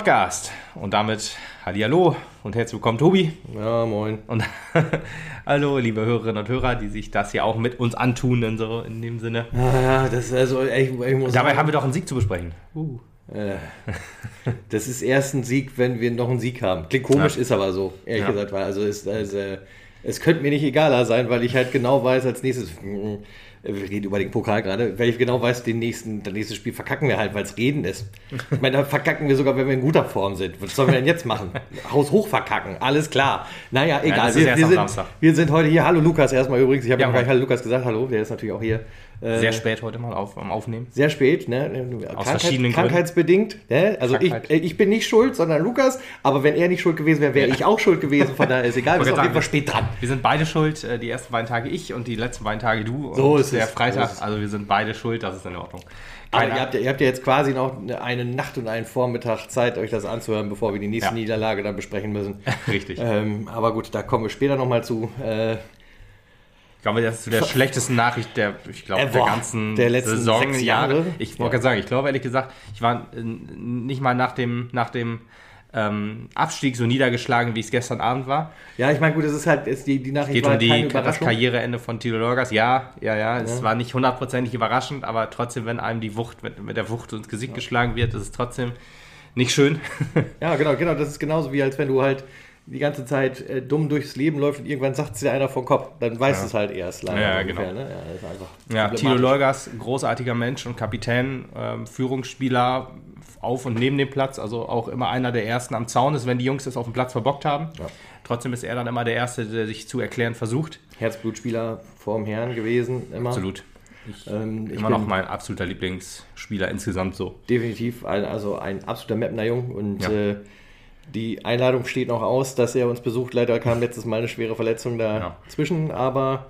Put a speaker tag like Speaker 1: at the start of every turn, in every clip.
Speaker 1: Podcast. Und damit Hallihallo und herzlich willkommen, Tobi.
Speaker 2: Ja, moin.
Speaker 1: Und hallo, liebe Hörerinnen und Hörer, die sich das hier auch mit uns antun, in, so, in dem Sinne.
Speaker 2: Ja, das also, ich, ich muss
Speaker 1: Dabei haben wir doch einen Sieg zu besprechen.
Speaker 2: Uh. Äh, das ist erst ein Sieg, wenn wir noch einen Sieg haben. Klingt komisch, ja. ist aber so, ehrlich ja. gesagt. Weil also ist, also, es könnte mir nicht egaler sein, weil ich halt genau weiß, als nächstes wir reden über den Pokal gerade, weil ich genau weiß, den nächsten, das nächste Spiel verkacken wir halt, weil es Reden ist. Ich meine, da verkacken wir sogar, wenn wir in guter Form sind. Was sollen wir denn jetzt machen? Haus hoch verkacken, alles klar. Naja, egal. Ja, wir, wir, sind, wir, sind, heute hier. Hallo Lukas erstmal übrigens. Ich habe ja, noch gar nicht Hallo Lukas gesagt. Hallo, der ist natürlich auch hier.
Speaker 1: Sehr äh, spät heute mal auf, am Aufnehmen.
Speaker 2: Sehr spät, ne?
Speaker 1: Aus Krankheit, verschiedenen
Speaker 2: Krankheitsbedingt. Ne? Also ich, ich bin nicht schuld, sondern Lukas. Aber wenn er nicht schuld gewesen wäre, wäre ich auch schuld gewesen. Von daher ist egal, wir sind auf jeden Fall spät dran.
Speaker 1: Wir sind beide schuld. Äh, die ersten beiden Tage ich und die letzten beiden Tage du. So ist der es. Freitag. So also wir sind beide schuld. Das ist in Ordnung.
Speaker 2: Aber ihr habt, ihr habt, ja jetzt quasi noch eine Nacht und einen Vormittag Zeit, euch das anzuhören, bevor wir die nächste ja. Niederlage dann besprechen müssen.
Speaker 1: Richtig.
Speaker 2: Ähm, aber gut, da kommen wir später nochmal zu. Äh,
Speaker 1: ich glaube, das ist zu der schlechtesten Nachricht der, ich glaube, der ganzen
Speaker 2: der letzten Saison. Sechs Jahre.
Speaker 1: Ich wollte ja. gerade sagen, ich glaube ehrlich gesagt, ich war äh, nicht mal nach dem, nach dem ähm, Abstieg so niedergeschlagen, wie es gestern Abend war.
Speaker 2: Ja, ich meine, gut, es ist halt, ist die, die Nachricht
Speaker 1: es geht um die, das Karriereende von Tilo Lorgas. Ja, ja, ja, es ja. war nicht hundertprozentig überraschend, aber trotzdem, wenn einem die Wucht mit, mit der Wucht ins Gesicht ja. geschlagen wird, ist es trotzdem nicht schön.
Speaker 2: ja, genau, genau. Das ist genauso wie als wenn du halt die ganze Zeit äh, dumm durchs Leben läuft und irgendwann sagt es dir einer vom Kopf, dann weiß ja. es halt erst
Speaker 1: leider. Ja, ungefähr, genau. Ne? Ja, ja Tilo Leugas, großartiger Mensch und Kapitän, ähm, Führungsspieler auf und neben dem Platz, also auch immer einer der Ersten am Zaun ist, wenn die Jungs es auf dem Platz verbockt haben. Ja. Trotzdem ist er dann immer der Erste, der sich zu erklären versucht.
Speaker 2: Herzblutspieler vorm Herrn gewesen,
Speaker 1: immer. Absolut. Ich, ähm, immer noch mein absoluter Lieblingsspieler insgesamt so.
Speaker 2: Definitiv, also ein absoluter Mapner Jung und äh, die Einladung steht noch aus, dass er uns besucht. Leider kam letztes Mal eine schwere Verletzung dazwischen, ja. aber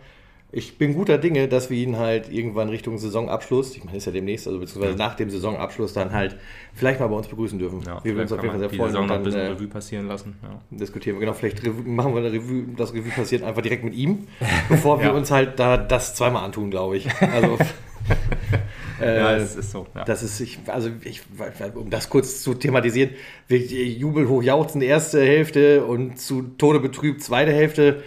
Speaker 2: ich bin guter Dinge, dass wir ihn halt irgendwann Richtung Saisonabschluss, ich meine, ist ja demnächst, also beziehungsweise nach dem Saisonabschluss dann halt vielleicht mal bei uns begrüßen dürfen.
Speaker 1: Ja, wir würden uns auf jeden Fall sehr freuen. Saison dann, ein bisschen äh, Revue passieren lassen.
Speaker 2: Ja. Diskutieren wir, genau, vielleicht machen wir eine Revue, das Revue passiert einfach direkt mit ihm, bevor wir ja. uns halt da das zweimal antun, glaube ich. Also
Speaker 1: Äh, ja, es ist so.
Speaker 2: Ja. Das ist, ich, also ich, um das kurz zu thematisieren, Jubel hochjauchzen erste Hälfte und zu Tode betrübt zweite Hälfte.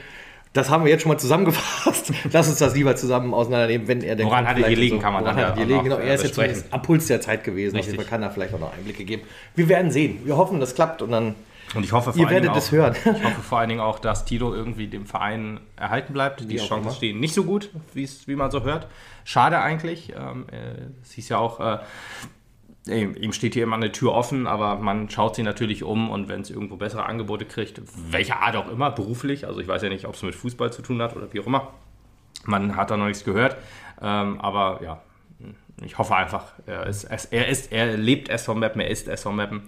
Speaker 2: Das haben wir jetzt schon mal zusammengefasst. Lass uns das lieber zusammen auseinandernehmen, wenn er
Speaker 1: denkt. Woran hat er gelegen, so, kann man dann
Speaker 2: ja gelegen, genau, Er ist jetzt am Puls der Zeit gewesen. Richtig. Man kann da vielleicht auch noch Einblicke geben. Wir werden sehen. Wir hoffen, das klappt und dann
Speaker 1: und ich hoffe
Speaker 2: vor Ihr werdet es hören.
Speaker 1: ich hoffe vor allen Dingen auch, dass Tito irgendwie dem Verein erhalten bleibt. Die Chancen stehen nicht so gut, wie man so hört. Schade eigentlich. Ähm, äh, es hieß ja auch, äh, ihm steht hier immer eine Tür offen, aber man schaut sich natürlich um und wenn es irgendwo bessere Angebote kriegt, welcher Art auch immer, beruflich, also ich weiß ja nicht, ob es mit Fußball zu tun hat oder wie auch immer, man hat da noch nichts gehört, ähm, aber ja, ich hoffe einfach, er, ist, er, ist, er lebt SV Mappen, er ist SV Mappen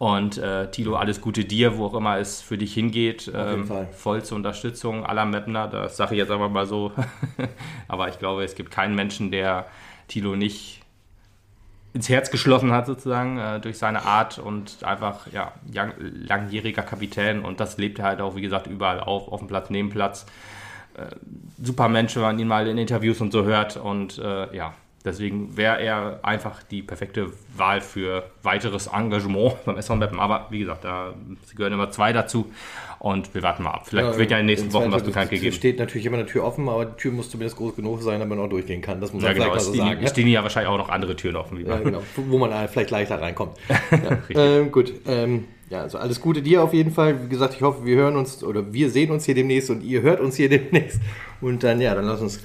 Speaker 1: und äh, Tilo, alles Gute dir, wo auch immer es für dich hingeht. Ähm, vollste Unterstützung aller Mapner, das sage ich jetzt einfach mal so. Aber ich glaube, es gibt keinen Menschen, der Tilo nicht ins Herz geschlossen hat, sozusagen, äh, durch seine Art und einfach ja, lang, langjähriger Kapitän. Und das lebt er halt auch, wie gesagt, überall auf, auf dem Platz, neben Platz. Äh, super Mensch, wenn man ihn mal in Interviews und so hört. Und äh, ja, Deswegen wäre er einfach die perfekte Wahl für weiteres Engagement beim SV Meppen. Aber wie gesagt, da gehören immer zwei dazu und wir warten mal ab. Vielleicht ja, wird ja in den nächsten Wochen was bekannt gegeben. Es
Speaker 2: steht natürlich immer eine Tür offen, aber die Tür muss zumindest groß genug sein, damit man auch durchgehen kann. Das muss
Speaker 1: man ja, genau. so sagen. Es stehen ja wahrscheinlich auch noch andere Türen offen.
Speaker 2: ja, genau. Wo man vielleicht leichter reinkommt. ja. ähm, gut. Ähm, ja, also alles Gute dir auf jeden Fall. Wie gesagt, ich hoffe, wir hören uns oder wir sehen uns hier demnächst und ihr hört uns hier demnächst. Und dann, ja, dann lass uns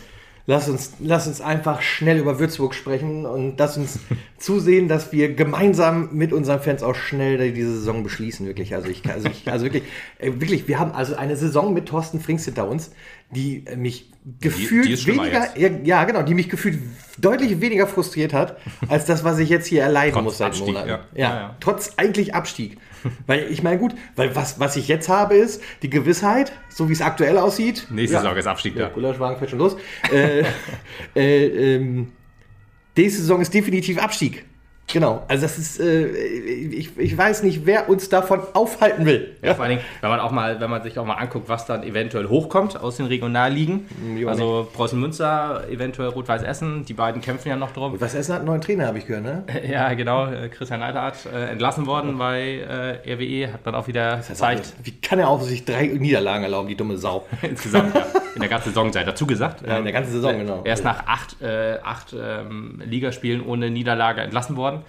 Speaker 2: lass uns, lass uns einfach schnell über Würzburg sprechen und lass uns zusehen, dass wir gemeinsam mit unseren Fans auch schnell diese Saison beschließen, wirklich. Also ich, also ich, also wirklich, äh, wirklich, wir haben also eine Saison mit Thorsten Frings hinter uns, die mich gefühlt die, die weniger, ja, ja, genau, die mich gefühlt deutlich weniger frustriert hat, als das, was ich jetzt hier erleiden muss seit Abstieg, Monaten. Ja. Ja, ja. Trotz eigentlich Abstieg. weil ich meine, gut, weil was, was ich jetzt habe, ist die Gewissheit, so wie es aktuell aussieht.
Speaker 1: Nächste ja, Saison ist Abstieg,
Speaker 2: ja. Gulaschwagen fällt schon los. äh, äh, ähm, nächste Saison ist definitiv Abstieg. Genau, also das ist, äh, ich, ich weiß nicht, wer uns davon aufhalten will.
Speaker 1: Ja, vor allem, wenn man auch mal, wenn man sich auch mal anguckt, was dann eventuell hochkommt aus den Regionalligen. Jo, also Preußen Münster, eventuell Rot-Weiß Essen, die beiden kämpfen ja noch drum.
Speaker 2: Rot-Weiß Essen hat einen neuen Trainer, habe ich gehört, ne?
Speaker 1: Ja, genau. Christian Neidhardt äh, entlassen worden bei äh, RWE, hat dann auch wieder das gezeigt.
Speaker 2: Wie kann er auch sich drei Niederlagen erlauben, die dumme Sau?
Speaker 1: Insgesamt, ja. In der ganzen Saison sei dazu gesagt.
Speaker 2: Ja, in der ganzen Saison, genau.
Speaker 1: Er ist nach acht, äh, acht ähm, Ligaspielen ohne Niederlage entlassen worden. one.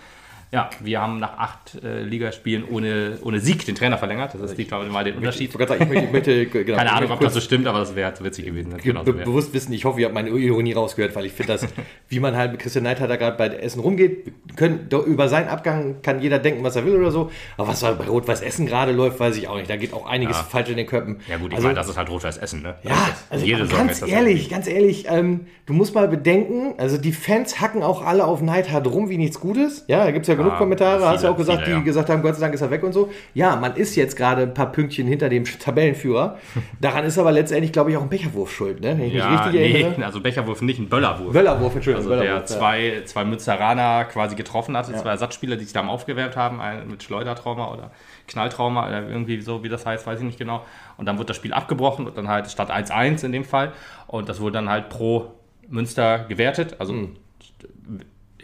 Speaker 1: Ja, wir haben nach acht äh, Ligaspielen ohne, ohne Sieg den Trainer verlängert. Das ist, glaube ich, mal den Unterschied. Ich, ich, ich möchte, genau, Keine Ahnung, ob das so stimmt, aber das wäre witzig gewesen.
Speaker 2: Genau be bewusst wissen, ich hoffe, ihr habt meine Ironie rausgehört, weil ich finde, dass, wie man halt mit Christian Neidhardt gerade bei Essen rumgeht, können, über seinen Abgang kann jeder denken, was er will oder so. Aber was bei Rot-Weiß Essen gerade läuft, weiß ich auch nicht. Da geht auch einiges ja. falsch in den Köpfen.
Speaker 1: Ja, gut, ich also, meine, das ist halt Rot-Weiß Essen, ne?
Speaker 2: Ja, also jede ganz ehrlich, ganz ehrlich, ähm, du musst mal bedenken, also die Fans hacken auch alle auf Neidhardt rum wie nichts Gutes. Ja, da gibt es ja genug ah, Kommentare hast du auch gesagt, viele, ja. die gesagt haben, Gott sei Dank ist er weg und so. Ja, man ist jetzt gerade ein paar Pünktchen hinter dem Tabellenführer. Daran ist aber letztendlich, glaube ich, auch ein Becherwurf schuld, ne?
Speaker 1: Wenn ich ja, mich richtig nee, erinnere. Also Becherwurf nicht, ein Böllerwurf.
Speaker 2: Böllerwurf, Entschuldigung.
Speaker 1: Also
Speaker 2: Böllerwurf,
Speaker 1: der zwei, zwei Münzeraner quasi getroffen hatte, ja. zwei Ersatzspieler, die sich da aufgewärmt haben, mit Schleudertrauma oder Knalltrauma oder irgendwie so, wie das heißt, weiß ich nicht genau. Und dann wird das Spiel abgebrochen und dann halt statt 1-1 in dem Fall. Und das wurde dann halt pro Münster gewertet. Also mhm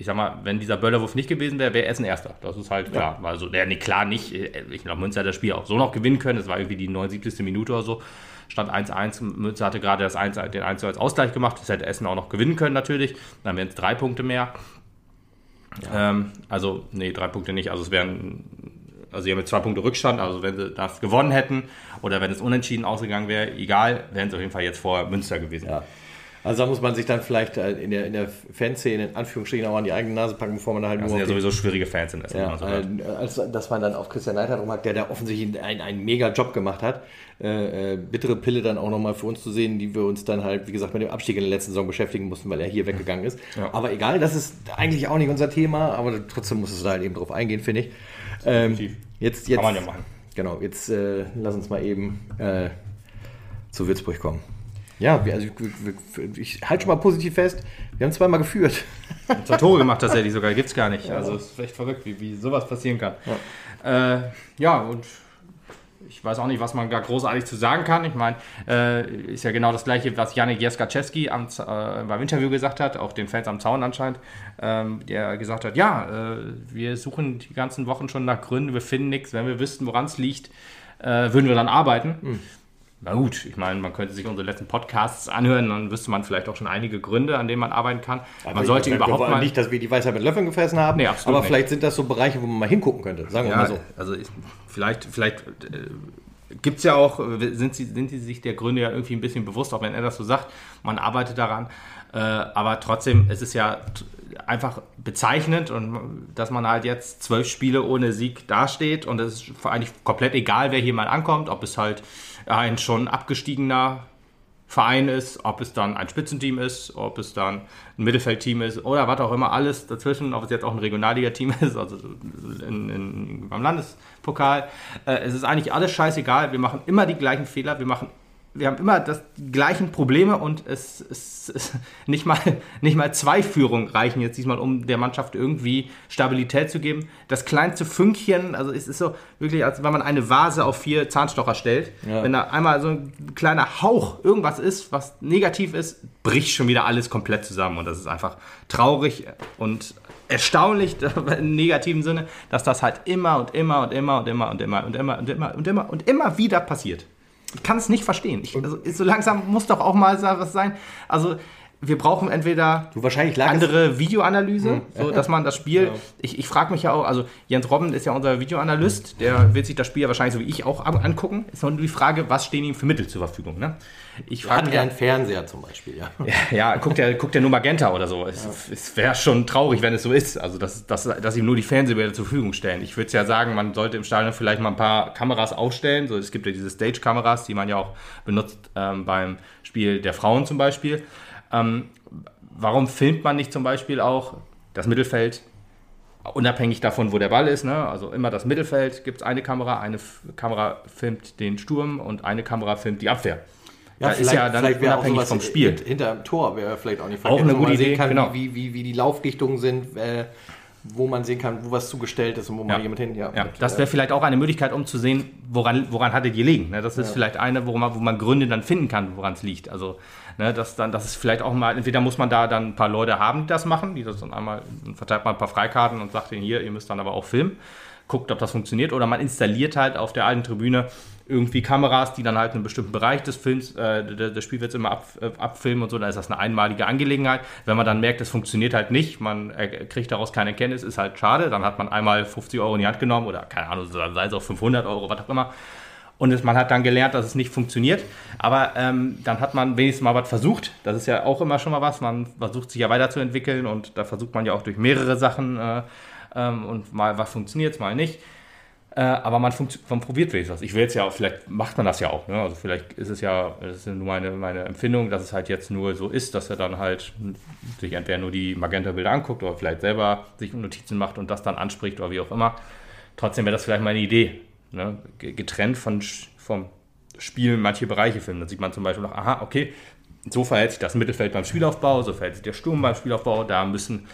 Speaker 1: ich sag mal, wenn dieser Böllerwurf nicht gewesen wäre, wäre Essen Erster. Das ist halt klar. Ja. Also, der, nee, klar nicht. Ich glaube, Münster hat das Spiel auch so noch gewinnen können. Das war irgendwie die 79. Minute oder so. Stand 1-1. Münster hatte gerade das 1, den 1 als Ausgleich gemacht. Das hätte Essen auch noch gewinnen können, natürlich. Dann wären es drei Punkte mehr. Ja. Ähm, also, nee, drei Punkte nicht. Also, es wären. Also, sie haben jetzt zwei Punkte Rückstand. Also, wenn sie das gewonnen hätten oder wenn es unentschieden ausgegangen wäre, egal, wären sie auf jeden Fall jetzt vor Münster gewesen.
Speaker 2: Ja. Also da muss man sich dann vielleicht äh, in der, in der Fanszene in Anführungsstrichen auch an die eigene Nase packen, bevor man da halt
Speaker 1: das
Speaker 2: nur.
Speaker 1: Das sind ja sowieso schwierige Fans in
Speaker 2: Essen. Ja, so äh, als, dass man dann auf Christian Neidhardt rumhackt, der da offensichtlich einen, einen mega Job gemacht hat. Äh, äh, bittere Pille dann auch nochmal für uns zu sehen, die wir uns dann halt, wie gesagt, mit dem Abstieg in der letzten Saison beschäftigen mussten, weil er hier weggegangen ist. Ja. Aber egal, das ist eigentlich auch nicht unser Thema, aber trotzdem muss es da halt eben drauf eingehen, finde ich. Ähm, jetzt, jetzt, Kann man ja machen. Genau, jetzt äh, lass uns mal eben äh, zu Würzburg kommen. Ja, also ich, ich halte schon mal positiv fest, wir haben zweimal geführt.
Speaker 1: Zwei Tore gemacht tatsächlich sogar, gibt es gar nicht. Also es ist echt verrückt, wie, wie sowas passieren kann. Ja. Äh, ja, und ich weiß auch nicht, was man da großartig zu sagen kann. Ich meine, äh, ist ja genau das gleiche, was Janik Jeskaczewski äh, beim Interview gesagt hat, auch den Fans am Zaun anscheinend, ähm, der gesagt hat, ja, äh, wir suchen die ganzen Wochen schon nach Gründen, wir finden nichts, wenn wir wüssten, woran es liegt, äh, würden wir dann arbeiten. Mhm. Na gut, ich meine, man könnte sich unsere letzten Podcasts anhören, dann wüsste man vielleicht auch schon einige Gründe, an denen man arbeiten kann.
Speaker 2: Aber man sollte überhaupt mal nicht, dass wir die Weisheit mit Löffeln gefressen haben, nee, aber nicht. vielleicht sind das so Bereiche, wo man mal hingucken könnte, sagen wir ja, mal so.
Speaker 1: Also ich, vielleicht, vielleicht äh, gibt es ja auch, sind sie, sind sie sich der Gründe ja irgendwie ein bisschen bewusst, auch wenn er das so sagt, man arbeitet daran. Äh, aber trotzdem, es ist ja einfach bezeichnend und dass man halt jetzt zwölf Spiele ohne Sieg dasteht und es ist eigentlich komplett egal, wer hier mal ankommt, ob es halt ein schon abgestiegener Verein ist, ob es dann ein Spitzenteam ist, ob es dann ein Mittelfeldteam ist oder was auch immer, alles dazwischen, ob es jetzt auch ein Regionalliga-Team ist, also in, in, beim Landespokal. Äh, es ist eigentlich alles scheißegal, wir machen immer die gleichen Fehler, wir machen wir haben immer das, die gleichen Probleme und es, ist nicht, mal, nicht mal zwei Führungen reichen jetzt diesmal, um der Mannschaft irgendwie Stabilität zu geben. Das kleinste Fünkchen, also es ist so wirklich, als wenn man eine Vase auf vier Zahnstocher stellt. Ja. Wenn da einmal so ein kleiner Hauch irgendwas ist, was negativ ist, bricht schon wieder alles komplett zusammen und das ist einfach traurig und erstaunlich im negativen Sinne, dass das halt immer und immer und immer und immer und immer und immer und immer und immer und immer wieder passiert. Ich kann es nicht verstehen. Ich, also, so langsam muss doch auch mal was sein. Also wir brauchen entweder
Speaker 2: du wahrscheinlich
Speaker 1: andere Videoanalyse, hm. so dass man das Spiel. Ja. Ich, ich frage mich ja auch, also Jens Robben ist ja unser Videoanalyst, der wird sich das Spiel ja wahrscheinlich so wie ich auch angucken. Ist nur die Frage, was stehen ihm für Mittel zur Verfügung? Ne?
Speaker 2: Ich frage mich. einen Fernseher zum Beispiel, ja.
Speaker 1: Ja, ja guckt, er, guckt nur Magenta oder so. Es, ja. es wäre schon traurig, wenn es so ist. Also, dass, dass, dass ihm nur die Fernsehbilder zur Verfügung stellen. Ich würde ja sagen, man sollte im Stadion vielleicht mal ein paar Kameras aufstellen. So, es gibt ja diese Stage-Kameras, die man ja auch benutzt ähm, beim Spiel der Frauen zum Beispiel. Ähm, warum filmt man nicht zum Beispiel auch das Mittelfeld, unabhängig davon, wo der Ball ist? Ne? Also immer das Mittelfeld gibt es eine Kamera, eine F Kamera filmt den Sturm und eine Kamera filmt die Abwehr.
Speaker 2: Ja, da ist ja dann unabhängig vom Spiel. Hinter dem Tor wäre vielleicht auch nicht
Speaker 1: verkehrt, auch eine gute Idee, kann,
Speaker 2: genau. wie, wie, wie die Laufdichtungen sind. Äh, wo man sehen kann, wo was zugestellt ist und wo ja. man jemand hin.
Speaker 1: Ja, ja. das wäre vielleicht auch eine Möglichkeit, um zu sehen, woran, woran hat es gelegen. Ne? Das ist ja. vielleicht eine, wo man, wo man Gründe dann finden kann, woran es liegt. Also, ne, das, dann, das ist vielleicht auch mal, entweder muss man da dann ein paar Leute haben, die das machen, die das dann einmal, verteilt man ein paar Freikarten und sagt ihnen hier, ihr müsst dann aber auch filmen guckt, ob das funktioniert. Oder man installiert halt auf der alten Tribüne irgendwie Kameras, die dann halt einen bestimmten Bereich des Films, äh, des Spielfelds immer ab, äh, abfilmen und so. Da ist das eine einmalige Angelegenheit. Wenn man dann merkt, es funktioniert halt nicht, man kriegt daraus keine Erkenntnis, ist halt schade. Dann hat man einmal 50 Euro in die Hand genommen oder keine Ahnung, sei es auch 500 Euro, was auch immer. Und man hat dann gelernt, dass es nicht funktioniert. Aber ähm, dann hat man wenigstens mal was versucht. Das ist ja auch immer schon mal was. Man versucht sich ja weiterzuentwickeln und da versucht man ja auch durch mehrere Sachen äh, ähm, und mal was funktioniert, mal nicht. Äh, aber man, man probiert wenigstens was. Ich will jetzt ja auch, vielleicht macht man das ja auch. Ne? Also vielleicht ist es ja, das ist nur meine, meine Empfindung, dass es halt jetzt nur so ist, dass er dann halt sich entweder nur die Magenta-Bilder anguckt oder vielleicht selber sich Notizen macht und das dann anspricht oder wie auch immer. Trotzdem wäre das vielleicht meine Idee. Ne? Getrennt von, vom Spielen manche Bereiche filmen. Da sieht man zum Beispiel noch, aha, okay, so verhält sich das Mittelfeld beim Spielaufbau, so verhält sich der Sturm beim Spielaufbau, da müssen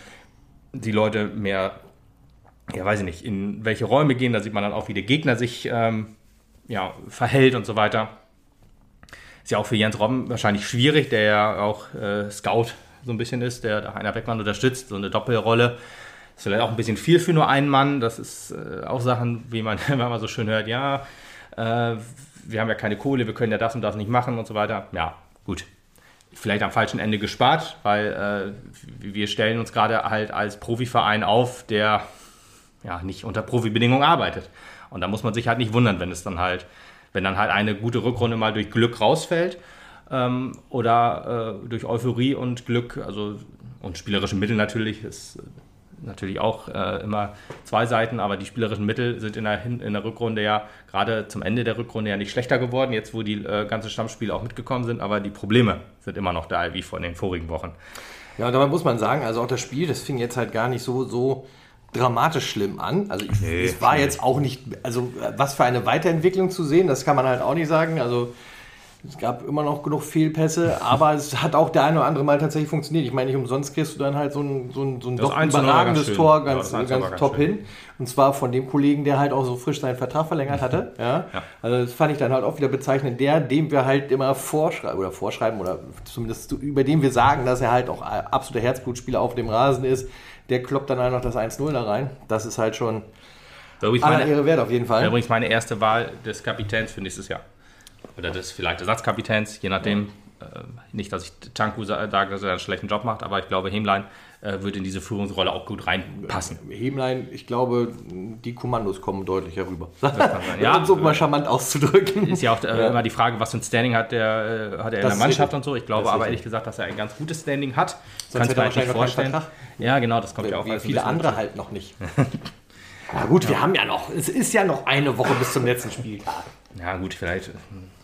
Speaker 1: die Leute mehr ja, weiß ich nicht, in welche Räume gehen. Da sieht man dann auch, wie der Gegner sich ähm, ja, verhält und so weiter. Ist ja auch für Jens Robben wahrscheinlich schwierig, der ja auch äh, Scout so ein bisschen ist, der da einer Beckmann unterstützt, so eine Doppelrolle. Ist vielleicht auch ein bisschen viel für nur einen Mann. Das ist äh, auch Sachen, wie man, wenn man so schön hört, ja, äh, wir haben ja keine Kohle, wir können ja das und das nicht machen und so weiter. Ja, gut. Vielleicht am falschen Ende gespart, weil äh, wir stellen uns gerade halt als Profiverein auf, der ja, nicht unter Profibedingungen arbeitet. Und da muss man sich halt nicht wundern, wenn es dann halt, wenn dann halt eine gute Rückrunde mal durch Glück rausfällt ähm, oder äh, durch Euphorie und Glück, also und spielerische Mittel natürlich, ist natürlich auch äh, immer zwei Seiten, aber die spielerischen Mittel sind in der, in der Rückrunde ja gerade zum Ende der Rückrunde ja nicht schlechter geworden, jetzt wo die äh, ganzen Stammspiele auch mitgekommen sind, aber die Probleme sind immer noch da, wie vor den vorigen Wochen.
Speaker 2: Ja, und dabei muss man sagen, also auch das Spiel, das fing jetzt halt gar nicht so, so dramatisch schlimm an. Also ich, nee, es war jetzt auch nicht, also was für eine Weiterentwicklung zu sehen, das kann man halt auch nicht sagen. Also es gab immer noch genug Fehlpässe, aber es hat auch der eine oder andere Mal tatsächlich funktioniert. Ich meine, nicht umsonst kriegst du dann halt so ein, so ein, so ein doch überragendes Tor ganz, ja, ganz top schön. hin. Und zwar von dem Kollegen, der halt auch so frisch seinen Vertrag verlängert hatte. Ja? ja. Also das fand ich dann halt auch wieder bezeichnend. Der, dem wir halt immer vorschreiben oder vorschreiben oder zumindest über den wir sagen, dass er halt auch absoluter Herzblutspieler auf dem Rasen ist, der kloppt dann halt noch das 1-0 da rein. Das ist halt schon
Speaker 1: aller Ehre wert auf jeden Fall. Übrigens meine erste Wahl des Kapitäns für nächstes Jahr. Oder des vielleicht Ersatzkapitäns, je nachdem. Äh, nicht, dass ich Tanku sage, dass er einen schlechten Job macht, aber ich glaube, Hemlein äh, wird in diese Führungsrolle auch gut reinpassen.
Speaker 2: Hemlein, ich glaube, die Kommandos kommen deutlich herüber. Das kann sein. ja, um es mal charmant auszudrücken.
Speaker 1: Ist ja auch äh, ja. immer die Frage, was für ein Standing hat der, äh, hat er in der Mannschaft und so. Ich glaube aber ehrlich gesagt, dass er ein ganz gutes Standing hat.
Speaker 2: Kannst du dir vorstellen.
Speaker 1: Ja, genau, das kommt ja auch.
Speaker 2: Wie viele andere halt noch nicht. Na gut, ja. wir haben ja noch, es ist ja noch eine Woche bis zum letzten Spieltag.
Speaker 1: Ja, gut, vielleicht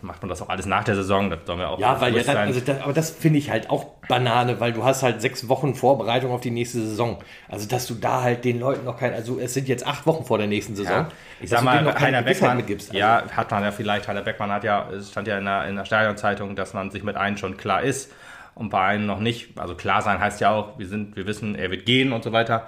Speaker 1: macht man das auch alles nach der Saison. Das
Speaker 2: sollen wir auch ja, weil ja, also das, aber das finde ich halt auch Banane, weil du hast halt sechs Wochen Vorbereitung auf die nächste Saison. Also, dass du da halt den Leuten noch kein, also es sind jetzt acht Wochen vor der nächsten Saison. Ja,
Speaker 1: ich sag mal, Heiner Beckmann, mitgibst, also. ja, hat man ja vielleicht. Heiner Beckmann hat ja, es stand ja in der, in der Stadionzeitung, dass man sich mit einem schon klar ist und bei einem noch nicht. Also klar sein heißt ja auch, wir sind, wir wissen, er wird gehen und so weiter.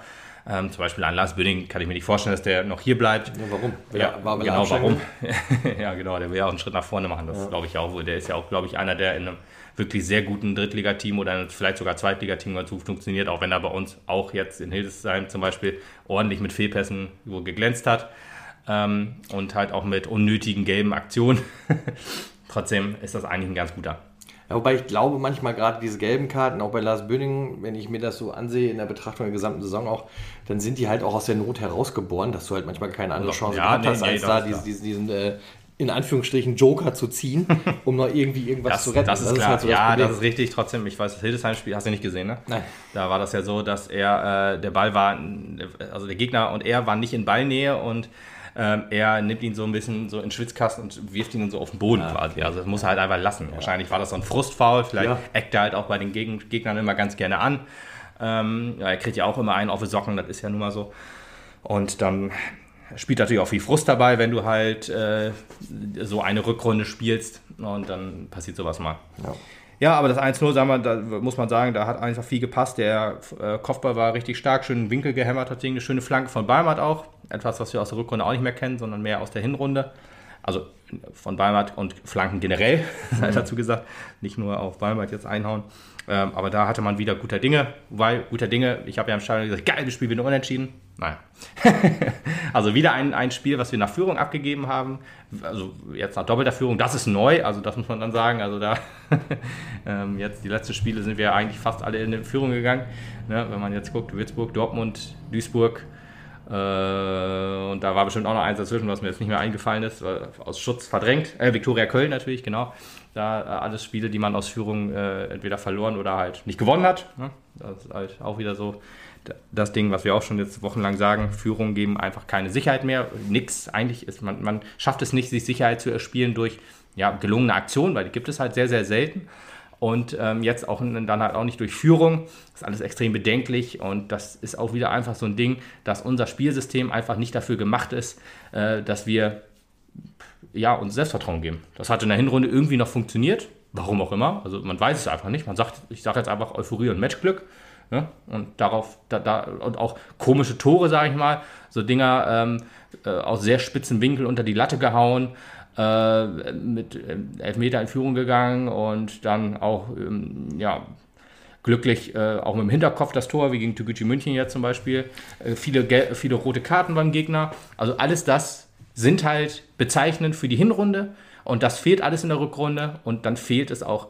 Speaker 1: Ähm, zum Beispiel an Lars Bünding kann ich mir nicht vorstellen, dass der noch hier bleibt.
Speaker 2: Ja, warum?
Speaker 1: Ja, war genau, warum? ja, genau, der will ja auch einen Schritt nach vorne machen. Das ja. glaube ich auch wohl. Der ist ja auch, glaube ich, einer, der in einem wirklich sehr guten Drittligateam oder vielleicht sogar Zweitligateam ganz gut funktioniert, auch wenn er bei uns auch jetzt in Hildesheim zum Beispiel ordentlich mit Fehlpässen geglänzt hat ähm, und halt auch mit unnötigen gelben Aktionen. Trotzdem ist das eigentlich ein ganz guter.
Speaker 2: Ja, wobei ich glaube, manchmal gerade diese gelben Karten, auch bei Lars Böning, wenn ich mir das so ansehe in der Betrachtung der gesamten Saison auch, dann sind die halt auch aus der Not herausgeboren, dass du halt manchmal keine andere Chance ja, gehabt nee, hast, nee, als da diesen, diesen, diesen äh, in Anführungsstrichen Joker zu ziehen, um noch irgendwie irgendwas
Speaker 1: das,
Speaker 2: zu retten.
Speaker 1: Das ist, das klar. Ist halt so ja, das, das, ist richtig. Trotzdem, ich weiß, das Hildesheim-Spiel hast du nicht gesehen, ne?
Speaker 2: Nein.
Speaker 1: Da war das ja so, dass er, äh, der Ball war, also der Gegner und er waren nicht in Ballnähe und ähm, er nimmt ihn so ein bisschen so in den Schwitzkasten und wirft ihn so auf den Boden ja. quasi. Also das muss er halt einfach lassen. Ja. Wahrscheinlich war das so ein Frustfoul. Vielleicht ja. eckt er halt auch bei den Geg Gegnern immer ganz gerne an. Ähm, ja, er kriegt ja auch immer einen auf die Socken, das ist ja nun mal so. Und dann spielt natürlich auch viel Frust dabei, wenn du halt äh, so eine Rückrunde spielst und dann passiert sowas mal.
Speaker 2: Ja.
Speaker 1: Ja, aber das 1-0, sagen wir, da muss man sagen, da hat einfach viel gepasst. Der äh, Kopfball war richtig stark, schönen Winkel gehämmert, hat eine schöne Flanke von Balmert auch. Etwas, was wir aus der Rückrunde auch nicht mehr kennen, sondern mehr aus der Hinrunde. Also von Balmert und Flanken generell, mhm. dazu gesagt. Nicht nur auf Balmert jetzt einhauen. Ähm, aber da hatte man wieder guter Dinge, weil guter Dinge, ich habe ja im Stadion gesagt, geil, wir spielen wieder unentschieden. Naja. also wieder ein, ein Spiel, was wir nach Führung abgegeben haben. Also jetzt nach doppelter Führung, das ist neu, also das muss man dann sagen. Also da ähm, jetzt die letzten Spiele sind wir eigentlich fast alle in Führung gegangen. Ne? Wenn man jetzt guckt, Würzburg, Dortmund, Duisburg, äh, und da war bestimmt auch noch eins dazwischen, was mir jetzt nicht mehr eingefallen ist, aus Schutz verdrängt. Äh, Viktoria Köln natürlich, genau. Da äh, alles Spiele, die man aus Führung äh, entweder verloren oder halt nicht gewonnen hat. Ne? Das ist halt auch wieder so das Ding, was wir auch schon jetzt wochenlang sagen, Führung geben einfach keine Sicherheit mehr. Nix. Eigentlich ist man, man schafft es nicht, sich Sicherheit zu erspielen durch ja, gelungene Aktionen, weil die gibt es halt sehr, sehr selten. Und ähm, jetzt auch dann halt auch nicht durch Führung. Das ist alles extrem bedenklich und das ist auch wieder einfach so ein Ding, dass unser Spielsystem einfach nicht dafür gemacht ist, äh, dass wir ja, uns Selbstvertrauen geben. Das hat in der Hinrunde irgendwie noch funktioniert. Warum auch immer. Also man weiß es einfach nicht. Man sagt, ich sage jetzt einfach Euphorie und Matchglück. Ne? Und darauf, da, da, und auch komische Tore, sage ich mal. So Dinger ähm, äh, aus sehr spitzen Winkel unter die Latte gehauen äh, mit äh, Elfmeter in Führung gegangen und dann auch ähm, ja, glücklich äh, auch mit dem Hinterkopf das Tor, wie gegen Toguchi München jetzt zum Beispiel. Äh, viele, viele rote Karten beim Gegner. Also alles das sind halt bezeichnend für die Hinrunde und das fehlt alles in der Rückrunde und dann fehlt es auch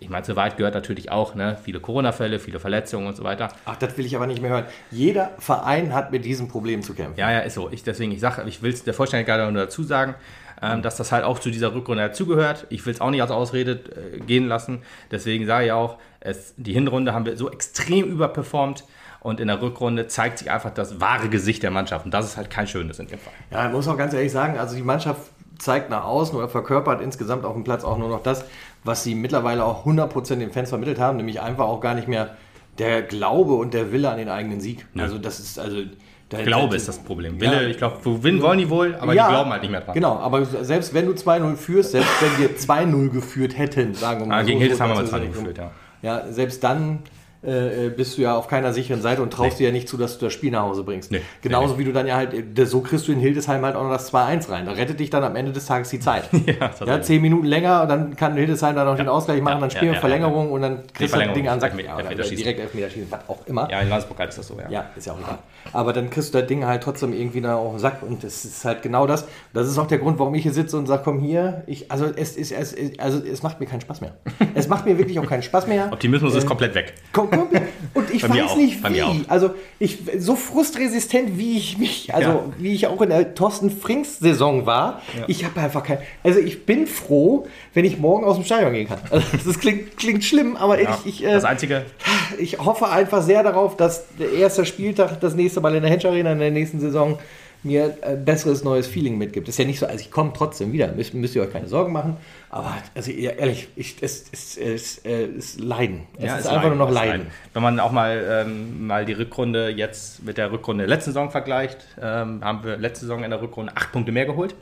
Speaker 1: ich meine, soweit gehört natürlich auch, ne? viele Corona-Fälle, viele Verletzungen und so weiter.
Speaker 2: Ach, das will ich aber nicht mehr hören. Jeder Verein hat mit diesem Problem zu kämpfen.
Speaker 1: Ja, ja, ist so. Ich, deswegen, ich sage, ich will es der Vollständigkeit nur dazu sagen, ähm, dass das halt auch zu dieser Rückrunde dazugehört. Ich will es auch nicht als Ausrede äh, gehen lassen. Deswegen sage ich auch, es, die Hinrunde haben wir so extrem überperformt. Und in der Rückrunde zeigt sich einfach das wahre Gesicht der Mannschaft. Und das ist halt kein schönes in dem Fall.
Speaker 2: Ja, ich muss auch ganz ehrlich sagen, also die Mannschaft zeigt nach außen oder verkörpert insgesamt auf dem Platz auch nur noch das, was sie mittlerweile auch 100% den Fans vermittelt haben, nämlich einfach auch gar nicht mehr der Glaube und der Wille an den eigenen Sieg. Ja. Also das ist also
Speaker 1: der, Glaube ist das Problem. Wille, ja. ich glaube, gewinnen wollen die wohl, aber ja, die glauben halt nicht mehr dran.
Speaker 2: Genau, aber selbst wenn du 2-0 führst, selbst wenn wir 2-0 geführt hätten, sagen wir
Speaker 1: mal. Ah, gegen so, Hildesheim haben wir 2-0 geführt, ja.
Speaker 2: Ja, selbst dann äh, äh, bist du ja auf keiner sicheren Seite und traust nee. dir ja nicht zu, dass du das Spiel nach Hause bringst. Nee. Genauso nee, wie du dann ja halt, äh, so kriegst du in Hildesheim halt auch noch das 2-1 rein. Da rettet dich dann am Ende des Tages die Zeit. ja, ja zehn Minuten länger und dann kann Hildesheim dann noch ja. den Ausgleich machen, dann spielen wir Verlängerung und dann kriegst du das Ding an, sagt, ja, direkt Elfmeterschießen, was auch immer.
Speaker 1: Ja, in Landespokal ist das so, ja.
Speaker 2: Ja, ist ja auch egal. Aber dann kriegst du das Ding halt trotzdem irgendwie da auf den Sack und das ist halt genau das. Das ist auch der Grund, warum ich hier sitze und sage, komm hier, ich, also es ist, es, also es macht mir keinen Spaß mehr. es macht mir wirklich auch keinen Spaß mehr.
Speaker 1: Optimismus äh, ist komplett weg.
Speaker 2: Komplett. Und ich weiß nicht wie. Also ich so frustresistent wie ich mich, also ja. wie ich auch in der Thorsten Frings Saison war. Ja. Ich habe einfach kein. Also ich bin froh, wenn ich morgen aus dem Stadion gehen kann. Also das klingt, klingt schlimm, aber ja. ich, ich
Speaker 1: äh, das einzige.
Speaker 2: Ich hoffe einfach sehr darauf, dass der erste Spieltag das nächste Mal in der Hedge Arena in der nächsten Saison mir ein besseres neues Feeling mitgibt. Ist ja nicht so, also ich komme trotzdem wieder, müsst, müsst ihr euch keine Sorgen machen. Aber also ehrlich, ich, es, es, es, es Leiden. Es ja, ist einfach Leiden, nur noch Leiden. Leiden.
Speaker 1: Wenn man auch mal, ähm, mal die Rückrunde jetzt mit der Rückrunde der letzten Saison vergleicht, ähm, haben wir letzte Saison in der Rückrunde acht Punkte mehr geholt.